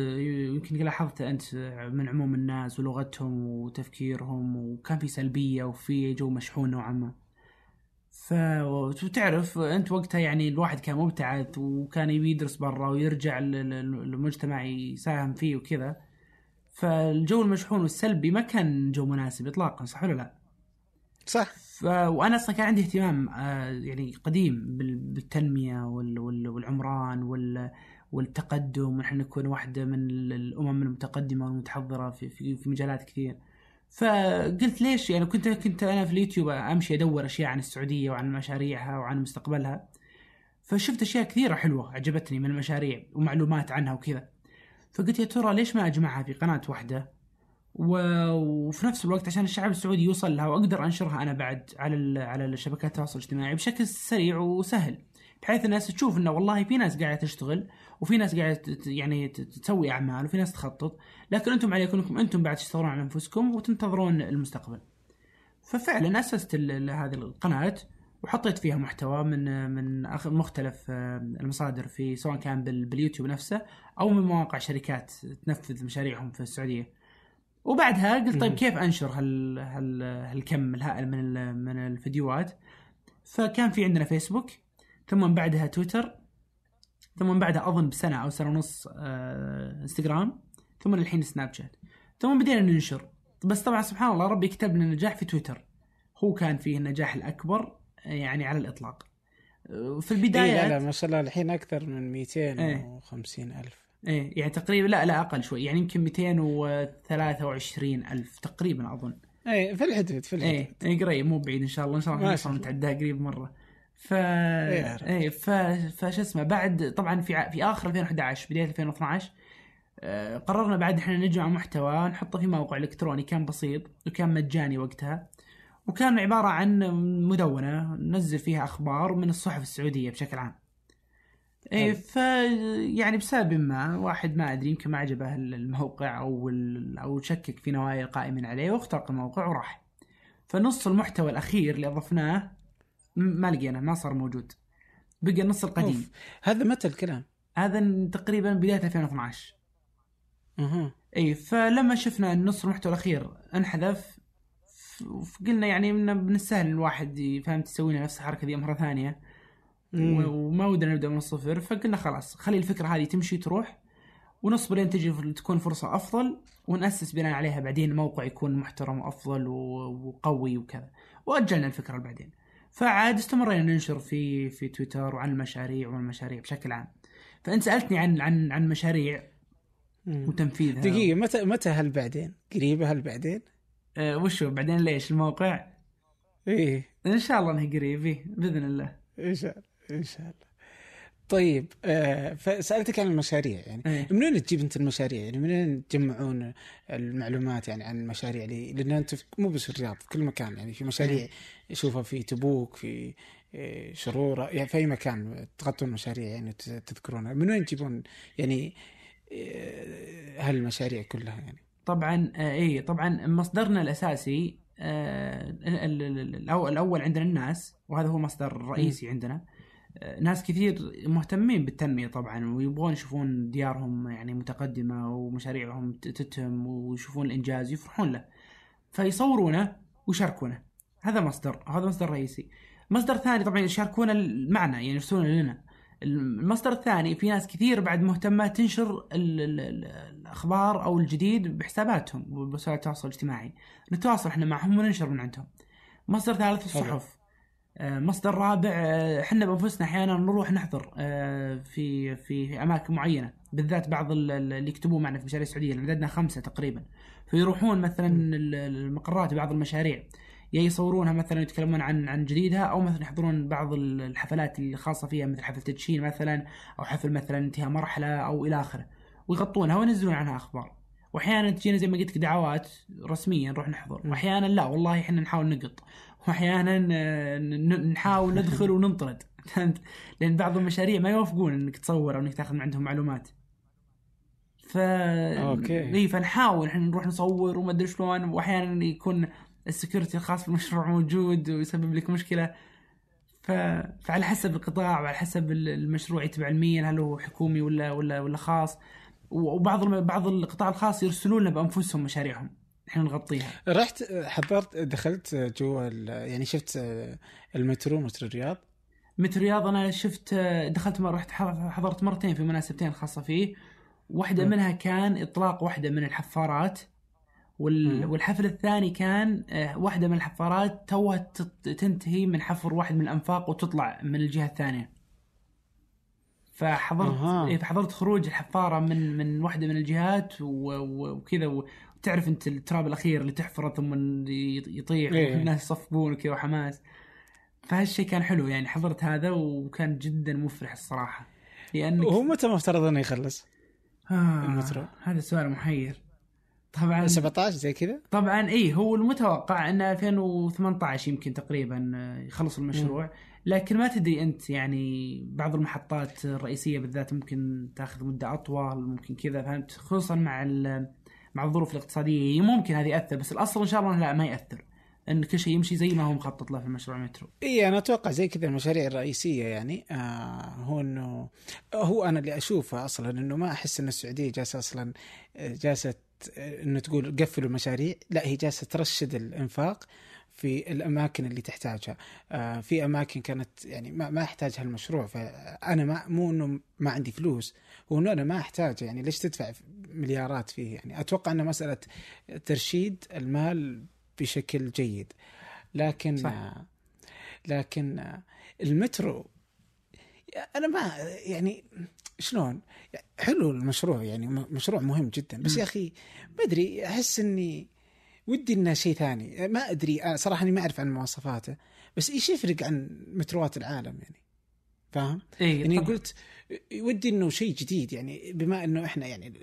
يمكن لاحظته أنت من عموم الناس ولغتهم وتفكيرهم وكان في سلبية وفي جو مشحون نوعا ما. ف وتعرف انت وقتها يعني الواحد كان مبتعث وكان يبي يدرس برا ويرجع لل- لل- للمجتمع يساهم فيه وكذا. فالجو المشحون والسلبي ما كان جو مناسب اطلاقا صح ولا لا؟ صح. ف... وأنا أصلا كان عندي اهتمام آه، يعني قديم بال- بالتنمية وال... وال... والعمران وال... والتقدم ونحن نكون واحدة من ال- الأمم المتقدمة والمتحضرة في في, في مجالات كثير. فقلت ليش؟ يعني كنت كنت أنا في اليوتيوب أمشي أدور أشياء عن السعودية وعن مشاريعها وعن مستقبلها. فشفت أشياء كثيرة حلوة عجبتني من المشاريع ومعلومات عنها وكذا. فقلت يا ترى ليش ما أجمعها في قناة واحدة؟ وفي نفس الوقت عشان الشعب السعودي يوصل لها وأقدر أنشرها أنا بعد على على شبكات التواصل الاجتماعي بشكل سريع وسهل. بحيث الناس تشوف إنه والله في ناس قاعدة تشتغل وفي ناس قاعدة يعني تسوي أعمال وفي ناس تخطط لكن أنتم عليكم انكم أنتم بعد تشتغلون على أنفسكم وتنتظرون المستقبل. ففعلا أسست هذه القناة وحطيت فيها محتوى من من مختلف المصادر في سواء كان بال- باليوتيوب نفسه أو من مواقع شركات تنفذ مشاريعهم في السعودية. وبعدها قلت طيب. كيف أنشر هال هال هالكم الهائل من من الفيديوهات؟ فكان في عندنا فيسبوك ثم من بعدها تويتر ثم من بعدها أظن بسنة أو سنة ونص آه إنستغرام ثم الحين سناب شات. ثم بدينا ننشر. بس طبعا سبحان الله ربي كتب لنا نجاح في تويتر. هو كان فيه النجاح الأكبر آه، يعني على الإطلاق. آه، في إيه البدايه لا لا ما شاء الله الحين أكثر من 250 ألف. إيه يعني تقريبا لا لا أقل شوي يعني يمكن 223 ألف تقريبا أظن. اي في الحدود في الحدود إيه إيه قريب مو بعيد إن شاء الله إن شاء الله. نتعداها قريب مرة. ف. إيه ف فش اسمه بعد طبعا في في آخر 2011 بداية 2012 آه، قررنا بعد إحنا نجمع محتوى نحطه في موقع إلكتروني كان بسيط وكان مجاني وقتها وكان عبارة عن مدونة ننزل فيها أخبار من الصحف السعودية بشكل عام. حلو. ف يعني بسبب ما واحد ما أدري يمكن ما عجبه الموقع أو ال... أو شكك في نوايا القائمين عليه واخترق الموقع وراح. فنص المحتوى الأخير اللي أضفناه ما لقيناه ما صار موجود. بقى النص القديم. أوف. هذا متى الكلام؟ هذا تقريبا بداية 2012. أها إي فلما شفنا النص المحتوى الأخير انحذف فقلنا يعني من السهل الواحد فهمت يسوي لنا نفس الحركة ذي مرة ثانية و- وما ودنا نبدأ من الصفر فقلنا خلاص خلي الفكرة هذه تمشي تروح ونصبر لين تجي تكون فرصة أفضل ونأسس بناء عليها بعدين موقع يكون محترم وأفضل وقوي وكذا وأجلنا الفكرة بعدين فعاد استمرينا ننشر في في تويتر وعن المشاريع والمشاريع بشكل عام فأنت سألتني عن عن عن مشاريع. وتنفيذها دقيقة متى متى هل بعدين؟ قريبة هل بعدين؟ أه وشو بعدين ليش الموقع؟ إيه إن شاء الله انه قريب بإذن الله إن شاء الله إن شاء الله طيب آه فسألتك عن المشاريع يعني إيه. من وين تجيب أنت المشاريع؟ يعني من وين تجمعون المعلومات؟ يعني عن المشاريع اللي لأن أنت مو بس في الرياض في كل مكان يعني في مشاريع اشوفها في تبوك في آه، شرورة يعني في أي مكان تغطون مشاريع يعني تذكرونها. من وين تجيبون يعني آه، هالمشاريع كلها يعني؟ طبعا اي طبعا مصدرنا الأساسي ال- ال- ال- الأول عندنا الناس وهذا هو مصدر رئيسي عندنا. ناس كثير مهتمين بالتنمية طبعا ويبغون يشوفون ديارهم يعني متقدمة ومشاريعهم تتم ويشوفون الإنجاز ويفرحون له. فيصورونه ويشاركونه. هذا مصدر هذا مصدر رئيسي. مصدر ثاني طبعا يشاركونه معنا يعني يرسلون لنا. المصدر الثاني في ناس كثير بعد مهتمة تنشر ال ال ال الأخبار أو الجديد بحساباتهم وبوسائل التواصل الاجتماعي. نتواصل إحنا معهم وننشر من عندهم. مصدر ثالث الصحف. مصدر رابع آه، إحنا بأنفسنا أحيانا نروح نحضر آه، في في أماكن معينة. بالذات بعض ال- ال- اللي يكتبوا معنا في المشاريع السعودية اللي عددنا خمسة تقريبا. فيروحون مثلا ال- المقرات بعض المشاريع. يا يصورونها مثلا يتكلمون عن عن جديدها أو مثلا يحضرون بعض ال- الحفلات الخاصه فيها مثل حفل تدشين مثلا أو حفل مثلا انتهاء مرحلة أو إلى آخره. ويغطونها وينزلون عنها أخبار. وأحيانا تجينا زي ما قلت لك دعوات رسميه نروح نحضر. وأحيانا لا والله إحنا نحاول نقط. وأحيانا آه، نحاول ندخل وننطرد. فهمت؟ لأن بعض المشاريع ما يوافقون إنك تصور أو إنك تاخذ من عندهم معلومات. ف okay. إي فنحاول. إحنا نروح نصور وما أدري شلون وأحيانا يكون ال security الخاص بالمشروع موجود ويسبب لك مشكلة. ف... فعلى حسب القطاع وعلى حسب ال- المشروع يتبع لمين هل هو حكومي ولا ولا ولا خاص. وبعض الم... بعض القطاع الخاص يرسلون لنا بانفسهم مشاريعهم. إحنا نغطيها. رحت حضرت دخلت جوا يعني شفت المترو مترو الرياض. مثل رياض أنا شفت دخلت مرة رحت حض- حضرت مرتين في مناسبتين خاصة فيه. واحدة م. منها كان إطلاق واحدة من الحفارات وال... والحفل الثاني كان آه، واحدة من الحفارات توها تنتهي من حفر واحد من الأنفاق وتطلع من الجهة الثانية. فحضرت. إيه فحضرت خروج الحفارة من من واحدة من الجهات و- و- وكذا و- وتعرف انت التراب الأخير اللي تحفره ثم يطيح إيه. والناس يصفقون كذا وحماس فهالشيء كان حلو يعني حضرت هذا وكان جدا مفرح الصراحة لأنك وهو متى مفترض إنه يخلص؟ آه المترو؟ هذا سؤال محير طبعا 17 زي كذا؟ طبعا اي هو المتوقع ان 2018 يمكن تقريبا آه، يخلص المشروع لكن ما تدري أنت يعني بعض المحطات الرئيسية بالذات ممكن تأخذ مدة أطول ممكن كذا فهمت خصوصا مع مع الظروف الاقتصادية ممكن هذه يأثر بس الأصل إن شاء الله لا ما يأثر. إن كل شيء يمشي زي ما هو مخطط له في مشروع مترو. إي أنا أتوقع زي كذا المشاريع الرئيسية يعني آه هو إنه هو أنا اللي أشوفه أصلا إنه ما أحس إن السعودية جالسة أصلا آه، جالسة إنه تقول قفلوا المشاريع لا هي جالسة ترشد الإنفاق. في الأماكن اللي تحتاجها. آه في أماكن كانت يعني ما ما أحتاج هالمشروع فأنا ما مو إنه ما عندي فلوس هو إنه أنا ما احتاج يعني ليش تدفع مليارات فيه؟ يعني أتوقع إنه مسألة ترشيد المال بشكل جيد. لكن صح. آه لكن آه، المترو أنا ما يعني شلون؟ حلو المشروع يعني م- مشروع مهم جدا. بس مم. يا أخي ما أدري أحس إني ودي إنه شيء ثاني. ما أدري آه، صراحة إني ما أعرف عن مواصفاته بس إيش يفرق عن متروات العالم يعني؟ فاهم؟ اي يعني طبعاً. قلت ودي إنه شيء جديد يعني بما إنه إحنا يعني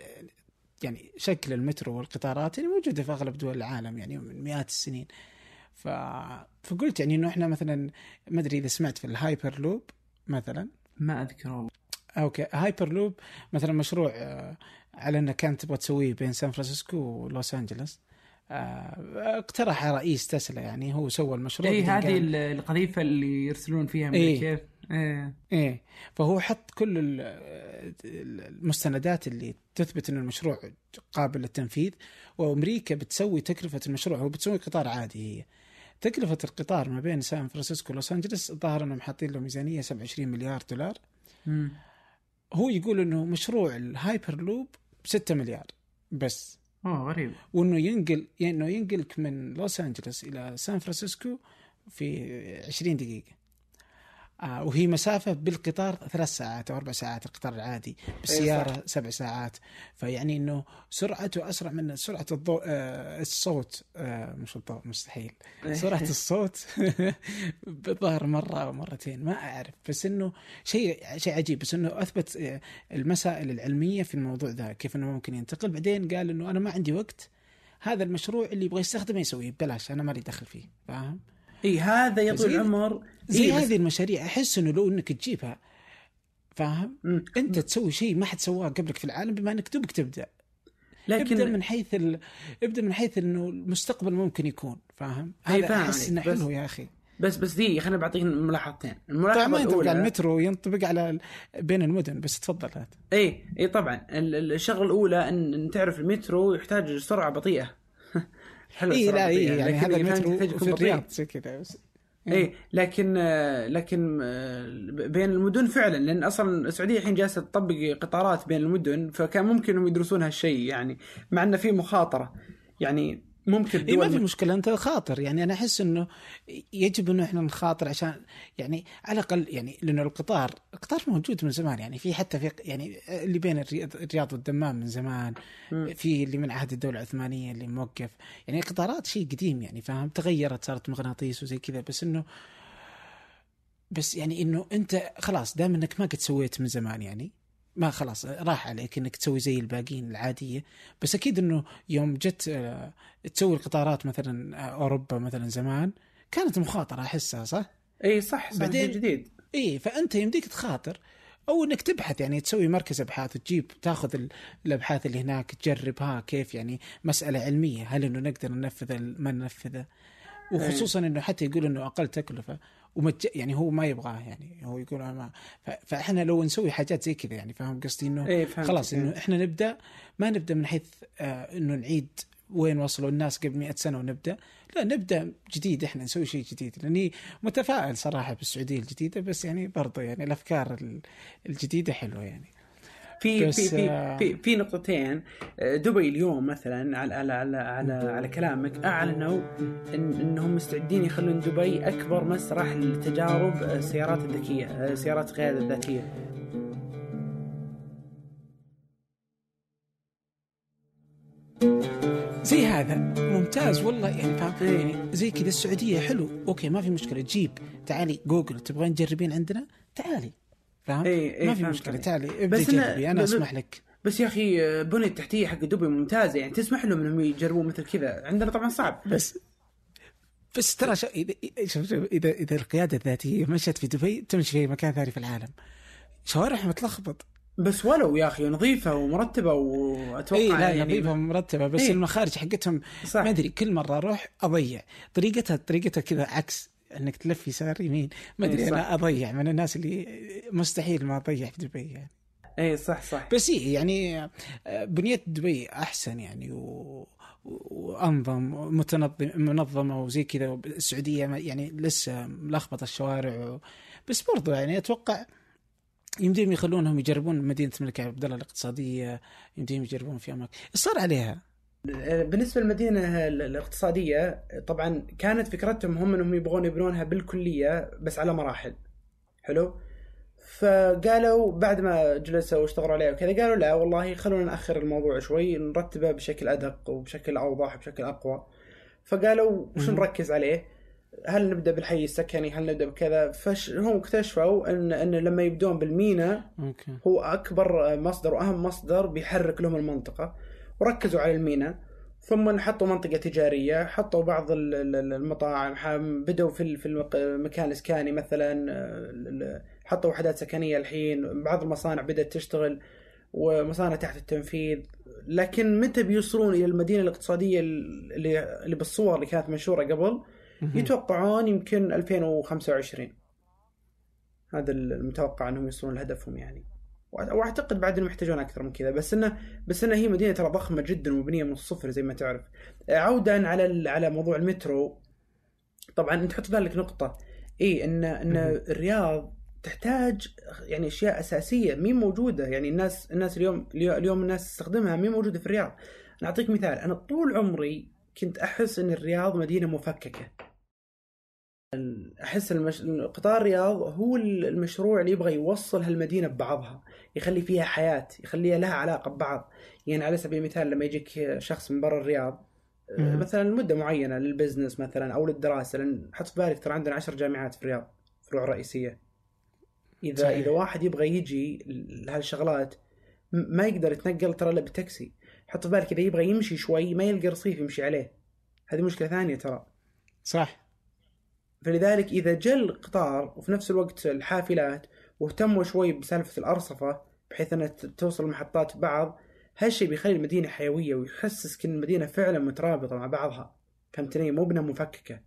يعني شكل المترو والقطارات يعني موجودة في أغلب دول العالم يعني من مئات السنين. ف... فقلت يعني إنه إحنا مثلا ما أدري إذا سمعت في الهايبر لوب مثلا. ما أذكر والله. okay Hyperloop مثلا مشروع آه، على إنه كانت تبغى تسويه بين سان فرانسيسكو ولوس أنجلوس. اقترح رئيس تسلا يعني هو سوى المشروع اي هذه القذيفة اللي يرسلون فيها من إيه. كيف إيه. إيه. فهو حط كل ال- المستندات اللي تثبت إن المشروع قابل للتنفيذ وأمريكا بتسوي تكلفة المشروع هو بتسوي قطار عادي هي. تكلفة القطار ما بين سان فرانسيسكو ولوس أنجلوس الظاهر إنهم حاطين له ميزانية 27 مليار دولار. مم. هو يقول إنه مشروع الهايبر لوب 6 مليار بس. اوه غريب. وإنه ينقل إنه ينقلك من لوس انجلوس إلى سان فرانسيسكو في 20 دقيقة. وهي مسافة بالقطار ثلاث ساعات أو أربع ساعات القطار العادي بالسيارة سبع ساعات. فيعني أنه سرعته أسرع من سرعة الضوء آه الصوت آه مش الضوء مستحيل. سرعة الصوت بالظاهر مرة أو مرتين ما أعرف. بس أنه شيء شيء عجيب. بس أنه أثبت آه، المسائل العلمية في الموضوع ذا كيف أنه ممكن ينتقل. بعدين قال أنه أنا ما عندي وقت هذا المشروع اللي يبغى يستخدمه يسويه. ببلاش أنا مالي دخل فيه فاهم؟ إي هذا يطول زي- العمر. زي إيه هذه المشاريع أحس أنه لو أنك تجيبها فاهم. أنت تسوي شيء ما حد سواه قبلك في العالم بما أنك دوبك تبدأ. ابدأ لكن من حيث ال... ابدأ من حيث إنه المستقبل ممكن يكون فاهم؟ هذا فاهم أحس إنه حلو يا أخي. بس بس دي خليني بعطيك ملاحظتين. طبعا الملاحظه ما ينطبق على المترو ينطبق على بين المدن بس تفضل هات. إي إي طبعا. ال- ال- الشغلة الأولى إن تعرف المترو يحتاج سرعة بطيئة. حلو السرعة لا البطيئة، يعني لكن هذا المترو في. الرياض. زي كذا اي لكن آه، لكن آه، بين المدن فعلا لأن أصلا السعودية الحين جالسة تطبق قطارات بين المدن فكان ممكن انهم يدرسون هالشيء يعني مع إنه في مخاطرة. يعني ممكن اي ما في مشكلة أنت خاطر. يعني أنا أحس إنه يجب إنه إحنا نخاطر عشان يعني على الأقل يعني لأنه القطار القطار موجود من زمان. يعني في حتى في يعني اللي بين الرياض والدمام من زمان. في اللي من عهد الدولة العثمانية اللي موقف. يعني القطارات شيء قديم يعني فاهم؟ تغيرت صارت مغناطيس وزي كذا. بس إنه بس يعني إنه أنت خلاص دام إنك ما قد سويت من زمان يعني ما خلاص راح عليك إنك تسوي زي الباقيين العادية. بس أكيد إنه يوم جت آه، تسوي القطارات مثلا آه، أوروبا مثلا زمان كانت مخاطرة أحسها صح؟ إي صح صح بعدين- جديد إي فأنت يمديك تخاطر أو إنك تبحث يعني تسوي مركز أبحاث وتجيب تاخذ ال- الأبحاث اللي هناك تجرب ها كيف يعني مسألة علمية هل إنه نقدر ننفذ ما ننفذه. وخصوصا إنه حتى يقول إنه أقل تكلفة. ومج... يعني هو ما يبغاه يعني هو يقول أنا ما. فإحنا لو نسوي حاجات زي كذا يعني فاهم قصدي إنه فهمت خلاص إنه إحنا نبدأ ما نبدأ من حيث آه إنه نعيد وين وصلوا الناس قبل مئة سنة ونبدأ لا نبدأ جديد إحنا نسوي شيء جديد لأني متفائل صراحة بالسعودية الجديدة بس يعني برضو يعني الأفكار ال- الجديدة حلوة يعني في في في آه. في, في نقطتين آه، دبي اليوم مثلا على على على على, على كلامك أعلنوا إن إنهم مستعدين يخلون دبي أكبر مسرح لتجارب آه، السيارات الذكية سيارات غير الذاتيه زي هذا. ممتاز والله. يعني فاهم؟ يعني زي كذا السعودية حلو. okay ما في مشكلة. جيب. تعالي جوجل تبغين تجربين عندنا؟ تعالي. فاهم إيه، إيه، ما في مشكلة. تعالي ابدي بس جربي أنا أسمح لك. بس يا أخي بنية التحتية حق دبي ممتازة. يعني تسمح لهم إنهم يجربون مثل كذا. عندنا طبعا صعب. بس بس ترى شو اذا شوف اذا إذا القيادة الذاتية مشت في دبي تمشي في مكان ثاني في العالم. شوارعها متلخبط. بس ولو يا أخي نظيفة ومرتبة وأتوقع اي لا يعني نظيفة مرتبه بس إيه. المخارج حقتهم. ما أدري كل مرة أروح أضيع. طريقتها طريقتها كذا عكس. أنك تلف يسار يمين. ما أدري. أنا أضيع من الناس اللي مستحيل ما أضيع في دبي يعني. اي صح صح. بس إيه يعني بنية دبي أحسن يعني و... وأنظم متنظم منظمة وزي كذا. السعودية يعني لسه ملخبطة الشوارع و... بس برضو يعني أتوقع يمديهم يخلونهم يجربون مدينة الملك عبد الله الاقتصادية يمديهم يجربون في أماكن. صار عليها. بالنسبة للمدينة ال- الاقتصادية طبعا كانت فكرتهم هم إنهم يبغون يبنونها بالكلية بس على مراحل. حلو؟ فقالوا بعد ما جلسوا واشتغلوا عليها وكذا قالوا لا والله خلونا نأخر الموضوع شوي نرتبه بشكل أدق وبشكل أوضح بشكل أقوى. فقالوا وش. نركز عليه؟ هل نبدأ بالحي السكني؟ هل نبدأ بكذا؟ فهم اكتشفوا ان إن لما يبدون بالمينا هو أكبر مصدر وأهم مصدر بيحرك لهم المنطقة. وركزوا على المينا ثم حطوا منطقة تجارية حطوا بعض ال- ال- المطاعم بدوا في المكان الإسكاني مثلا حطوا وحدات سكنية الحين بعض المصانع بدأت تشتغل ومصانع تحت التنفيذ. لكن متى بيوصلون إلى المدينة الاقتصادية اللي اللي بالصور اللي كانت منشورة قبل. يتوقعون يمكن 2025 هذا المتوقع إنهم يوصلون لهدفهم يعني. وأعتقد بعد إنهم يحتاجون أكثر من كذا. بس انه بس إنه هي مدينة ترى ضخمة جدا ومبنية من الصفر زي ما تعرف. عودا على على موضوع المترو. طبعا أنت حط في بالك نقطة. اي ان إن. الرياض تحتاج يعني أشياء أساسية مين موجودة. يعني الناس الناس اليوم اليوم الناس تستخدمها مين موجودة في الرياض. أنا أعطيك مثال. أنا طول عمري كنت أحس إن الرياض مدينة مفككة. أحس المش... قطار الرياض هو المشروع اللي يبغى يوصل هالمدينة ببعضها. يخلي فيها حياة يخليها لها علاقة ببعض. يعني على سبيل المثال لما يجيك شخص من برا الرياض مم. مثلا لمدة معينة للبزنس مثلا أو للدراسة لأن حط في بالك ترى عندنا عشر جامعات في الرياض فروع رئيسية. إذا صحيح. إذا واحد يبغى يجي لهالشغلات ما يقدر يتنقل ترى إلا بتاكسي حط في بالك إذا يبغى يمشي شوي ما يلقى رصيف يمشي عليه. هذه مشكلة ثانية ترى. صح. فلذلك إذا جاء القطار وفي نفس الوقت الحافلات واهتموا شوي بسالفة الأرصفة بحيث إنها ت- توصل المحطات ببعض هالشيء بيخلي المدينة حيوية ويحسسك ان المدينة فعلا مترابطة مع بعضها. فهمتني مو بنا مفككة.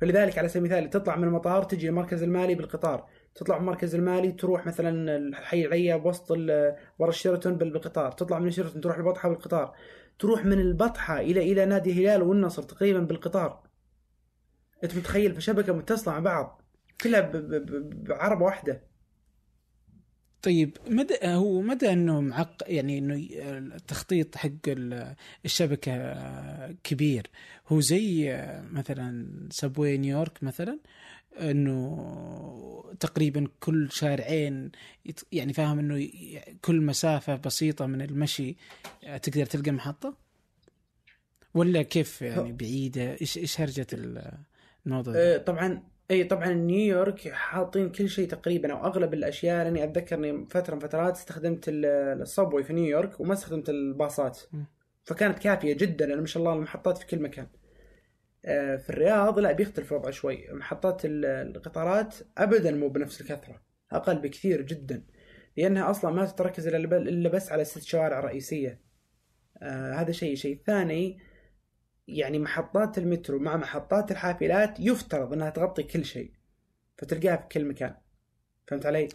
فلذلك على سبيل المثال تطلع من المطار تجي المركز المالي بالقطار. تطلع من المركز المالي تروح مثلا الحي العياب وسط ال- ورا الشيراتون بال- بالقطار. تطلع من الشيراتون تروح البطحة بالقطار. تروح من البطحة إلى إلى نادي الهلال والنصر تقريبا بالقطار. أنت متخيل؟ في شبكه متصلة مع بعض. كلها ب- ب- ب- بعربة واحدة. طيب مدى هو مدى إنه معق يعني إنه التخطيط حق ال- الشبكة كبير؟ هو زي مثلا سبوي نيويورك مثلا إنه تقريبا كل شارعين يعني فاهم إنه كل مسافة بسيطة من المشي تقدر تلقى محطة؟ ولا كيف يعني بعيدة؟ إيش إيش هرجة الموضوع؟ آه، طبعا اي طبعا نيويورك حاطين كل شيء تقريبا أو أغلب الأشياء لأني أتذكر إني فترة من فترات استخدمت ال- الصبوي في نيويورك وما استخدمت الباصات. فكانت كافية جدا لأن ما شاء الله المحطات في كل مكان. آه، في الرياض لا بيختلف الوضع شوي. محطات ال- القطارات ابدا مو بنفس الكثرة أقل بكثير جدا لأنها أصلا ما تتركز إلا بس على ست شوارع رئيسية. آه هذا شيء. شيء ثاني يعني محطات المترو مع محطات الحافلات يفترض إنها تغطي كل شيء فتلقاها في كل مكان فهمت علي؟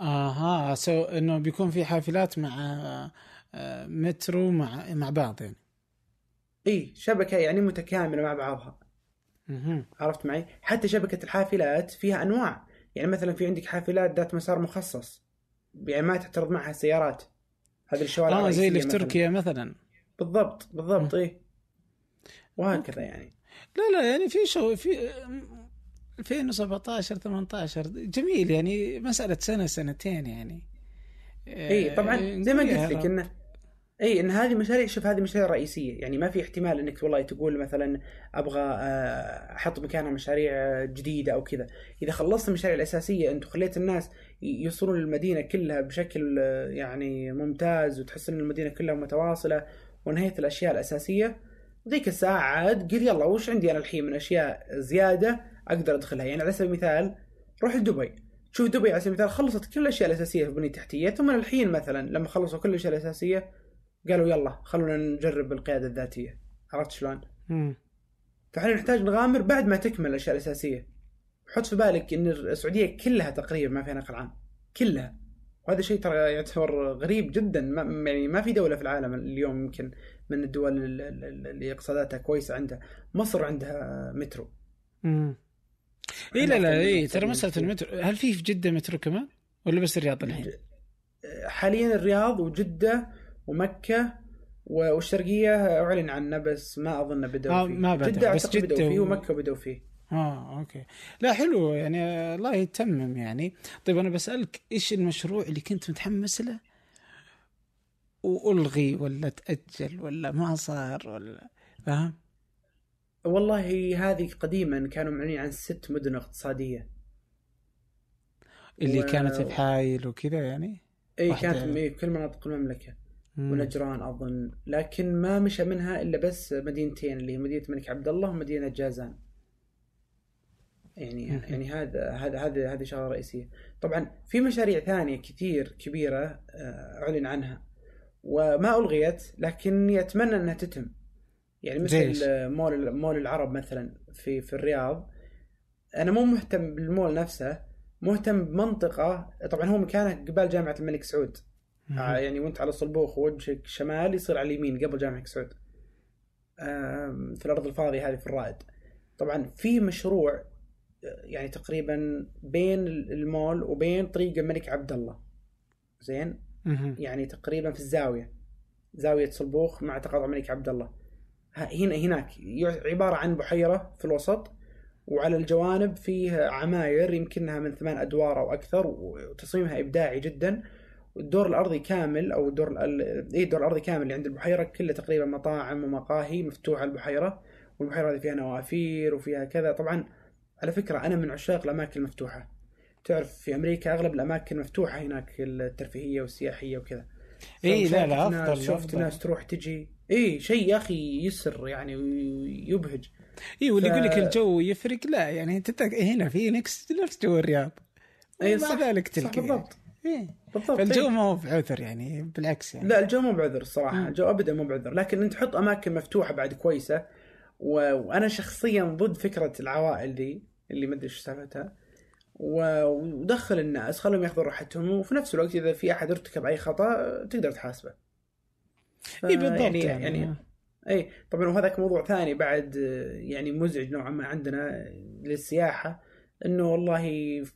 آها سو إنه بيكون في حافلات مع آه، مترو مع مع بعض يعني إي شبكة يعني متكاملة مع بعضها مهم. عرفت معي؟ حتى شبكة الحافلات فيها أنواع يعني مثلا في عندك حافلات ذات مسار مخصص يعني ما تعترض معها السيارات هذه الشوارع آه زي اللي في. تركيا مثلا بالضبط بالضبط إيه وهكذا يعني. لا لا يعني في شو في 2017 18 جميل يعني مسألة سنة سنتين يعني. إي طبعا زي ما قلت لك انه إي إن هذه مشاريع شوف هذه مشاريع رئيسية. يعني ما في احتمال إنك والله تقول مثلا أبغى آه، أحط مكانها مشاريع جديدة أو كذا. إذا خلصت المشاريع الأساسية انت خليت الناس يوصلون للمدينة كلها بشكل آه، يعني ممتاز وتحس إن المدينة كلها متواصلة ونهيت الأشياء الأساسية ذيك الساعة عاد قل يلا وش عندي أنا الحين من أشياء زيادة أقدر أدخلها؟ يعني على سبيل المثال روح لدبي. شوف دبي على سبيل المثال خلصت كل الأشياء الأساسية في البنيه التحتيه ثم الحين مثلا لما خلصوا كل الأشياء الأساسية قالوا يلا خلونا نجرب القيادة الذاتية. عرفت شلون؟ فاحنا نحتاج نغامر بعد ما تكمل الأشياء الأساسية. حط في بالك إن السعودية كلها تقريبا ما فيها نقل عام. كلها. وهذا شيء ترى يعتبر غريب جدا. ما يعني ما في دولة في العالم اليوم يمكن من الدول ال- ال- اللي اقتصاداتها كويسة عندها مصر عندها مترو مم. اي لا لا اي ترى مسألة. المترو هل في في جدة مترو كمان؟ ولا بس الرياض الحين؟ حاليا الرياض وجدة ومكة والشرقية أعلن عنه بس ما أظن بدأوا آه، فيه ما بدأ، جدة بس أعتقد بدأوا جدة فيه ومكة بدأوا فيه آه okay لا حلو يعني الله يتمم يعني طيب أنا بسألك إيش المشروع اللي كنت متحمس له وألغي ولا تأجل ولا ما صار ولا فاهم؟ والله هذه قديما كانوا معلنين عن ست مدن اقتصادية. اللي و- كانت بحايل وكذا يعني؟ إي كانت في كل مناطق المملكة. مم. ونجران أظن. لكن ما مشى منها إلا بس مدينتين اللي هي مدينة الملك عبد الله ومدينة جازان. يعني مم. يعني هذا هذا هذا هذه شغلة رئيسية. طبعا في مشاريع ثانية كثير كبيرة آه، أعلن عنها. وما ألغيت لكني اتمنى إنها تتم يعني؟ مثل مول مول العرب مثلا في في الرياض أنا مو مهتم بالمول نفسه مهتم بمنطقة طبعا هو مكانه قبال جامعة الملك سعود. آه، يعني وأنت على الصلبوخ ووجهك شمال يصير على اليمين قبل جامعة سعود آم، في الأرض الفاضية هذه في الرائد طبعا في مشروع آه، يعني تقريبا بين المول وبين طريق الملك عبد الله زين. يعني تقريبا في الزاوية. زاوية صلبوخ مع تقاطع الملك عبد الله. هنا هناك. عبارة عن بحيرة في الوسط وعلى الجوانب فيه عماير يمكنها من ثمان أدوار أو أكثر وتصميمها إبداعي جدا. والدور الأرضي كامل أو الدور ال- إيه الدور الأرضي كامل اللي عند البحيرة. كله تقريبا مطاعم ومقاهي مفتوحة على البحيرة. والبحيرة هذه فيها نوافير وفيها كذا. طبعا على فكرة أنا من عشاق الأماكن المفتوحة. تعرف في أمريكا أغلب الأماكن مفتوحة هناك الترفيهية والسياحية وكذا إيه، لا، لا، ناس شفت أفضل. ناس تروح تجي اي شيء يا أخي يسر يعني ويبهج اي واللي ف- يقول لك الجو يفرق لا يعني أنت هنا في نفس نفس جو الرياض اي صح ذلك صح تلقى بالضبط إيه. بالضبط فالجو إيه. ما هو بعذر يعني بالعكس يعني لا الجو مو بعذر الصراحه مم. الجو ابدا مو بعذر لكن أنت تحط أماكن مفتوحة بعد كويسة و... وأنا شخصيا ضد فكرة العوائل دي اللي ما أدري إيش سالفتها. ودخل الناس خلهم ياخذوا راحتهم وفي نفس الوقت إذا في أحد ارتكب أي خطأ تقدر تحاسبه. إي بالضبط يعني, يعني, يعني, إي طبعا وهذاك موضوع ثاني بعد يعني مزعج نوعا ما عندنا للسياحة إنه والله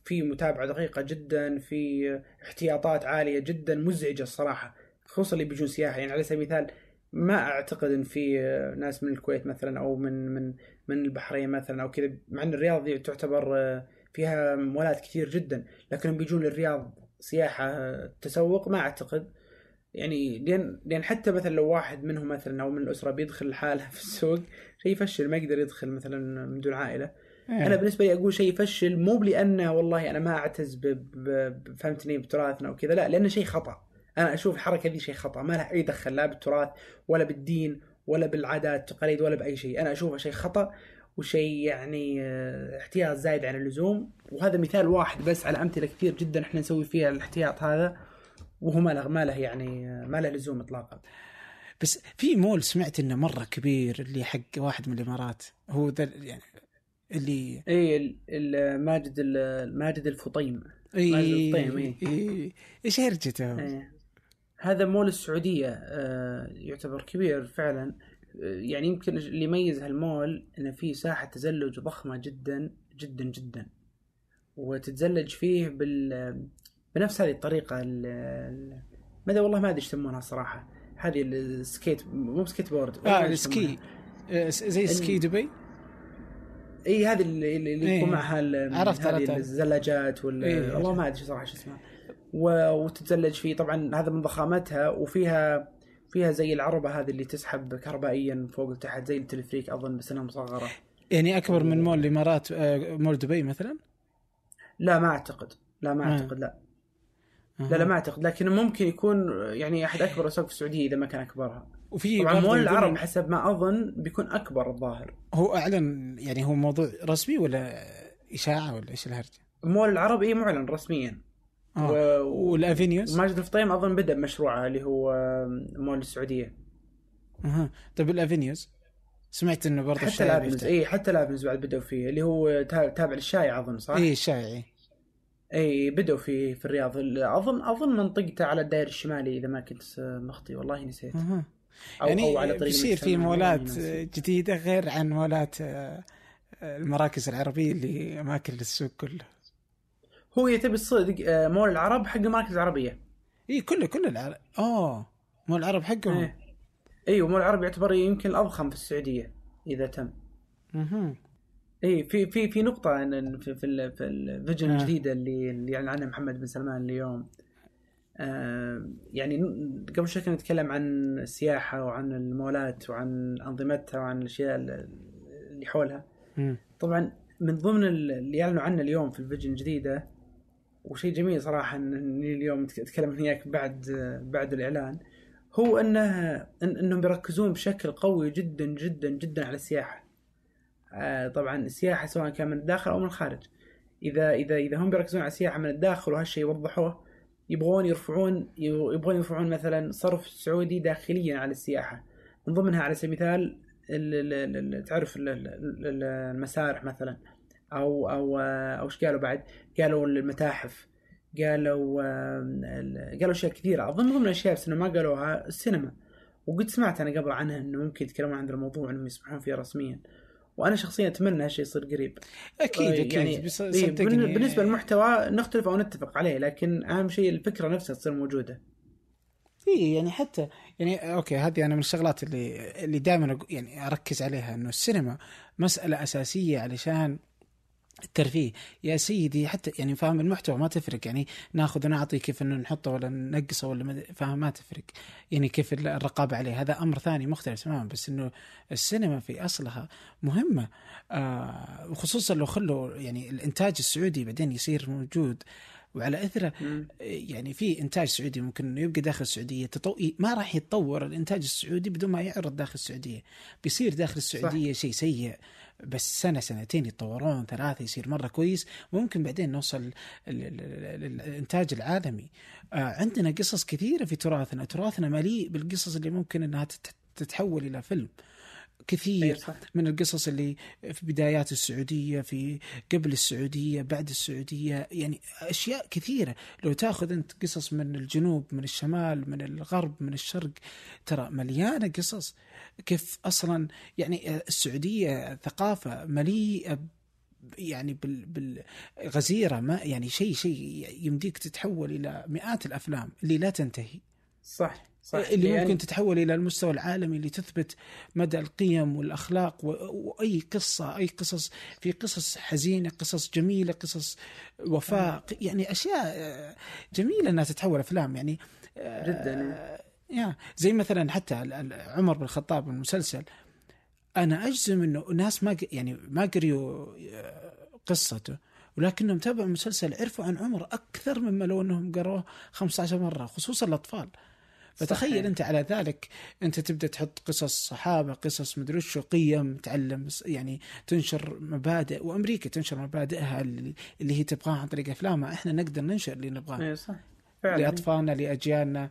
في متابعة دقيقة جدا في احتياطات عالية جدا مزعجة الصراحة خصوصا اللي بيجون سياحة. يعني على سبيل المثال ما أعتقد إن في ناس من الكويت مثلا أو من من من البحرين مثلا أو كذا مع إن الرياض تعتبر فيها مولات كثير جدا لكنهم بيجون للرياض سياحة آه، تسوق ما أعتقد. يعني لأن لأن حتى مثلا لو واحد منهم مثلا أو من الأسرة بيدخل لحاله في السوق شيء يفشل ما يقدر يدخل مثلا من دون عائلة. إيه. أنا بالنسبة لي أقول شيء يفشل مو لأنه والله أنا ما أعتز ب- ب- ب- فهمتني بتراثنا وكذا لا لأنه شيء خطأ. أنا أشوف الحركة دي شيء خطأ ما لها اي دخل لا بالتراث ولا بالدين ولا بالعادات والتقاليد ولا بأي شيء. أنا اشوفه شيء خطأ وشيء يعني آه، احتياط زايد عن اللزوم وهذا مثال واحد بس على أمثلة كثير جدا إحنا نسوي فيها الاحتياط هذا وهو ما له ما له يعني آه، ما له لزوم اطلاقا بس في مول سمعت إنه مرة كبير اللي حق واحد من الإمارات هو ذا يعني اللي اي ال- ال- ماجد ال- ماجد الفطيم اي ماجد الفطيم، إيه. إي. إيش هرجته؟ إيه. هذا مول السعودية آه، يعتبر كبير فعلا يعني يمكن اللي يميز هالمول إنه فيه ساحة تزلج ضخمة جدا جدا جدا وتتزلج فيه بال بنفس هذه الطريقة ال- ال- ما أدري والله ما أدري إيش يسمونها صراحة هذه ال skate مو سكيت بورد آه ال ski. آه، زي Ski Dubai إي هذه اللي, اللي يكون إيه. معها عرفت- هذه. الزلاجات وال إيه. والله ما أدري صراحة شو اسمها. وتتزلج فيه طبعا هذا من ضخامتها وفيها فيها زي العربة هذه اللي تسحب كهربائيا فوق وتحت زي التلفريك أظن بس إنها مصغرة. يعني أكبر من مول الإمارات آه، مول دبي مثلا؟ لا ما أعتقد. لا ما آه. أعتقد لا. لا لا ما أعتقد. لكن ممكن يكون يعني أحد أكبر الاسواق في السعودية إذا ما كان أكبرها. وفي طبعا مول العرب حسب ما أظن بيكون أكبر الظاهر. هو أعلن يعني هو موضوع رسمي ولا إشاعة ولا إيش الهرجة؟ مول العرب اي معلن رسميا. آه. و- وال Avenues ماجد الفطيم أظن بدأ بمشروعه اللي هو مول السعودية. أها. طيب ال Avenues سمعت إنه برضه حتى ال Avenues بيفتح. اي حتى ال Avenues بعد بدأوا فيه اللي هو تا- تابع للشايع أظن صح؟ اي الشايع اي بدأوا فيه في الرياض. اظن أظن منطقته على الدائري الشمالي إذا ما كنت مخطي والله نسيت. أها. أو, يعني أو على طريق بيصير في مولات. جديدة غير عن مولات آه، المراكز العربية اللي اماكن للسوق كله. هو إذا تبي الصدق آه، مول العرب حق مراكز عربية. إي كله كل العرب. اوه مول العرب حقهم. إيه. إيوه مول العرب يعتبر يمكن الأضخم في السعودية إذا تم. أها اي في في في نقطة إن في في, في ال vision آه. الجديدة اللي اللي اعلن عنها محمد بن سلمان اليوم. آه يعني قبل شوي كنا نتكلم عن السياحة وعن المولات وعن أنظمتها وعن الأشياء ال- اللي حولها. مم. طبعا من ضمن ال- اللي اعلنوا عنه اليوم في ال vision الجديدة وشيء جميل صراحة إن- إني اليوم أتكلم وياك بعد بعد الإعلان هو إنه إن إنهم بيركزون بشكل قوي جدا جدا جدا على السياحة. آه، طبعا السياحة سواء كان من الداخل أو من الخارج. إذا إذا إذا هم بيركزون على السياحة من الداخل وهالشيء وضحوه يبغون يرفعون يبغون يرفعون مثلا صرف سعودي داخليا على السياحة. من ضمنها على سبيل المثال ال- ال- ال- تعرف ال- ال- ال- المسارح مثلا. أو أو أو إيش قالوا بعد؟ قالوا المتاحف. قالوا قالوا أشياء كثيرة. أظن من ضمن الأشياء بس إنه ما قالوها السينما. وقد سمعت أنا قبل عنها إنه ممكن يتكلمون عن الموضوع إنهم يسمحون فيه رسميا. وأنا شخصيا أتمنى هالشيء يصير قريب. أكيد أكيد يعني بس إيه، بالنسبة للمحتوى نختلف أو نتفق عليه لكن أهم شيء الفكرة نفسها تصير موجودة. إي يعني حتى يعني أوكي هذه أنا من الشغلات اللي اللي دائما يعني أركز عليها إنه السينما مسألة أساسية علشان الترفيه. يا سيدي حتى يعني فاهم المحتوى ما تفرق. يعني ناخذ ونعطي كيف إنه نحطه ولا ننقصه ولا فاهم؟ ما تفرق. يعني كيف الرقابة عليه. هذا أمر ثاني مختلف تماما. بس إنه السينما في أصلها مهمة. آه وخصوصا لو خلوا يعني الإنتاج السعودي بعدين يصير موجود. وعلى إثره. يعني في إنتاج سعودي ممكن إنه يبقى داخل السعودية. تطو... ما راح يتطور الإنتاج السعودي بدون ما يعرض داخل السعودية. بيصير داخل السعودية شيء سيء. بس سنة سنتين يتطورون ثلاثة يصير مرة كويس. ممكن بعدين نوصل لل- لل- للإنتاج العالمي. آه عندنا قصص كثيرة في تراثنا. تراثنا مليء بالقصص اللي ممكن إنها تت- تتحول إلى فيلم. كثير أيوة صح. من القصص اللي في بدايات السعودية في قبل السعودية بعد السعودية. يعني أشياء كثيرة. لو تأخذ أنت قصص من الجنوب من الشمال من الغرب من الشرق ترى مليانة قصص. كيف أصلا؟ يعني السعودية ثقافة مليئة ب- يعني بال بالغزيرة. ما يعني شيء شيء يمديك تتحول إلى مئات الأفلام اللي لا تنتهي. صح. صح. اللي يعني ممكن تتحول إلى المستوى العالمي اللي تثبت مدى القيم والأخلاق و... وأي قصة أي قصص في قصص حزينة قصص جميلة قصص وفاء يعني أشياء آه، جميلة إنها تتحول أفلام. يعني آه، جدا. يا زي مثلا حتى عمر بن الخطاب المسلسل. أنا أجزم إنه ناس ما ق- يعني ما قريوا آه، قصته ولكنهم تابعوا المسلسل عرفوا عن عمر أكثر مما لو إنهم قروه 15 مرة خصوصا الأطفال. فتخيل صحيح. أنت على ذلك أنت تبدأ تحط قصص صحابة قصص مدري وش قيم تعلم يعني تنشر مبادئ وأمريكا تنشر مبادئها اللي هي تبغاها عن طريق أفلامها. إحنا نقدر ننشر اللي نبغاه. إيه صح. فعلا. لأطفالنا لأجيالنا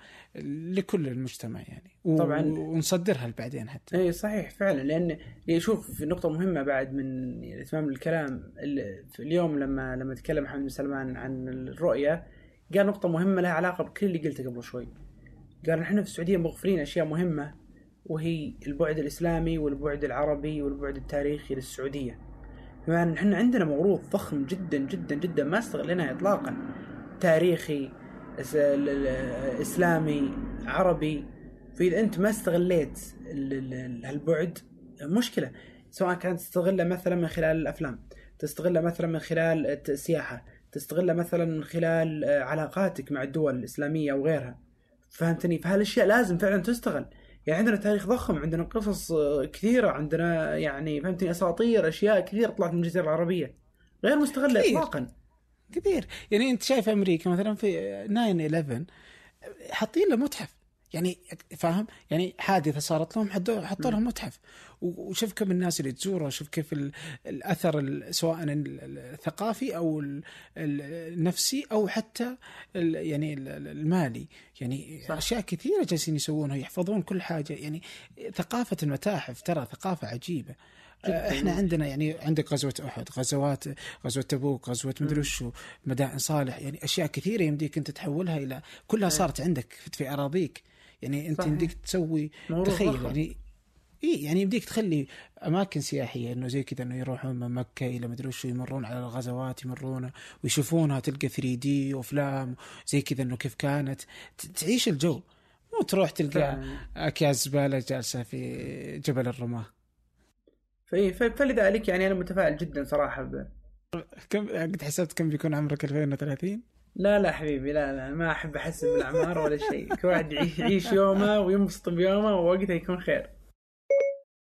لكل المجتمع يعني. و- طبعاً. ونصدرها بعدين حتى. اي صحيح فعلا. لأن يعني شوف في نقطة مهمة بعد من إتمام الكلام اليوم لما لما تكلم محمد بن سلمان عن الرؤية قال نقطة مهمة لها علاقة بكل اللي قلته قبل شوي. قال إحنا في السعودية مغفلين أشياء مهمة وهي البعد الإسلامي والبعد العربي والبعد التاريخي للسعودية. بمعنى إن إحنا عندنا موروث ضخم جدا جدا جدا ما استغليناه اطلاقا. تاريخي إسلامي عربي فإذا أنت ما استغليت ال- ال- ال- هالبعد مشكلة سواء كانت تستغله مثلا من خلال الأفلام تستغله مثلا من خلال السياحة تستغله مثلا من خلال آه، علاقاتك مع الدول الإسلامية أو غيرها فهمتني؟ فهالأشياء لازم فعلا تستغل. يعني عندنا تاريخ ضخم عندنا قصص آه، كثيرة عندنا يعني فهمتني أساطير أشياء كثيرة طلعت من الجزيرة العربية. غير مستغلة كثير. اطلاقا. كثير. يعني أنت شايف أمريكا مثلا في 9 11 حاطين له متحف. يعني فاهم يعني حادثة صارت لهم حطوا لهم متحف وشوف كم الناس اللي تزوره شوف كيف ال- الأثر ال- سواء ال- الثقافي أو ال- ال- النفسي أو حتى يعني ال- ال- المالي يعني صح. أشياء كثيرة جالسين يسوونها يحفظون كل حاجة يعني ثقافة المتاحف ترى ثقافة عجيبة جداً. إحنا عندنا يعني عندك غزوة أحد غزوات غزوة تبوك غزوة مدري. وشو مدائن صالح يعني أشياء كثيرة يمديك أنت تحولها إلى كلها إيه. صارت عندك في أراضيك يعني أنت. يمديك تسوي تخيل. يعني اي يعني يمديك تخلي أماكن سياحية إنه زي كذا إنه يروحون من مكة إلى مدري وشو يمرون على الغزوات يمرون ويشوفونها تلقى 3 دي وأفلام زي كذا إنه كيف كانت تعيش الجو مو تروح تلقى. أكياس زبالة جالسة في جبل الرماة فإيه، ف- فلذلك يعني أنا متفائل جدا صراحة ب... كم قد حسبت كم بيكون عمرك 2030 لا لا حبيبي لا لا ما أحب احسب بالأعمار ولا شيء. كل واحد يعيش يومه وينبسط بيومه ووقتها يكون خير.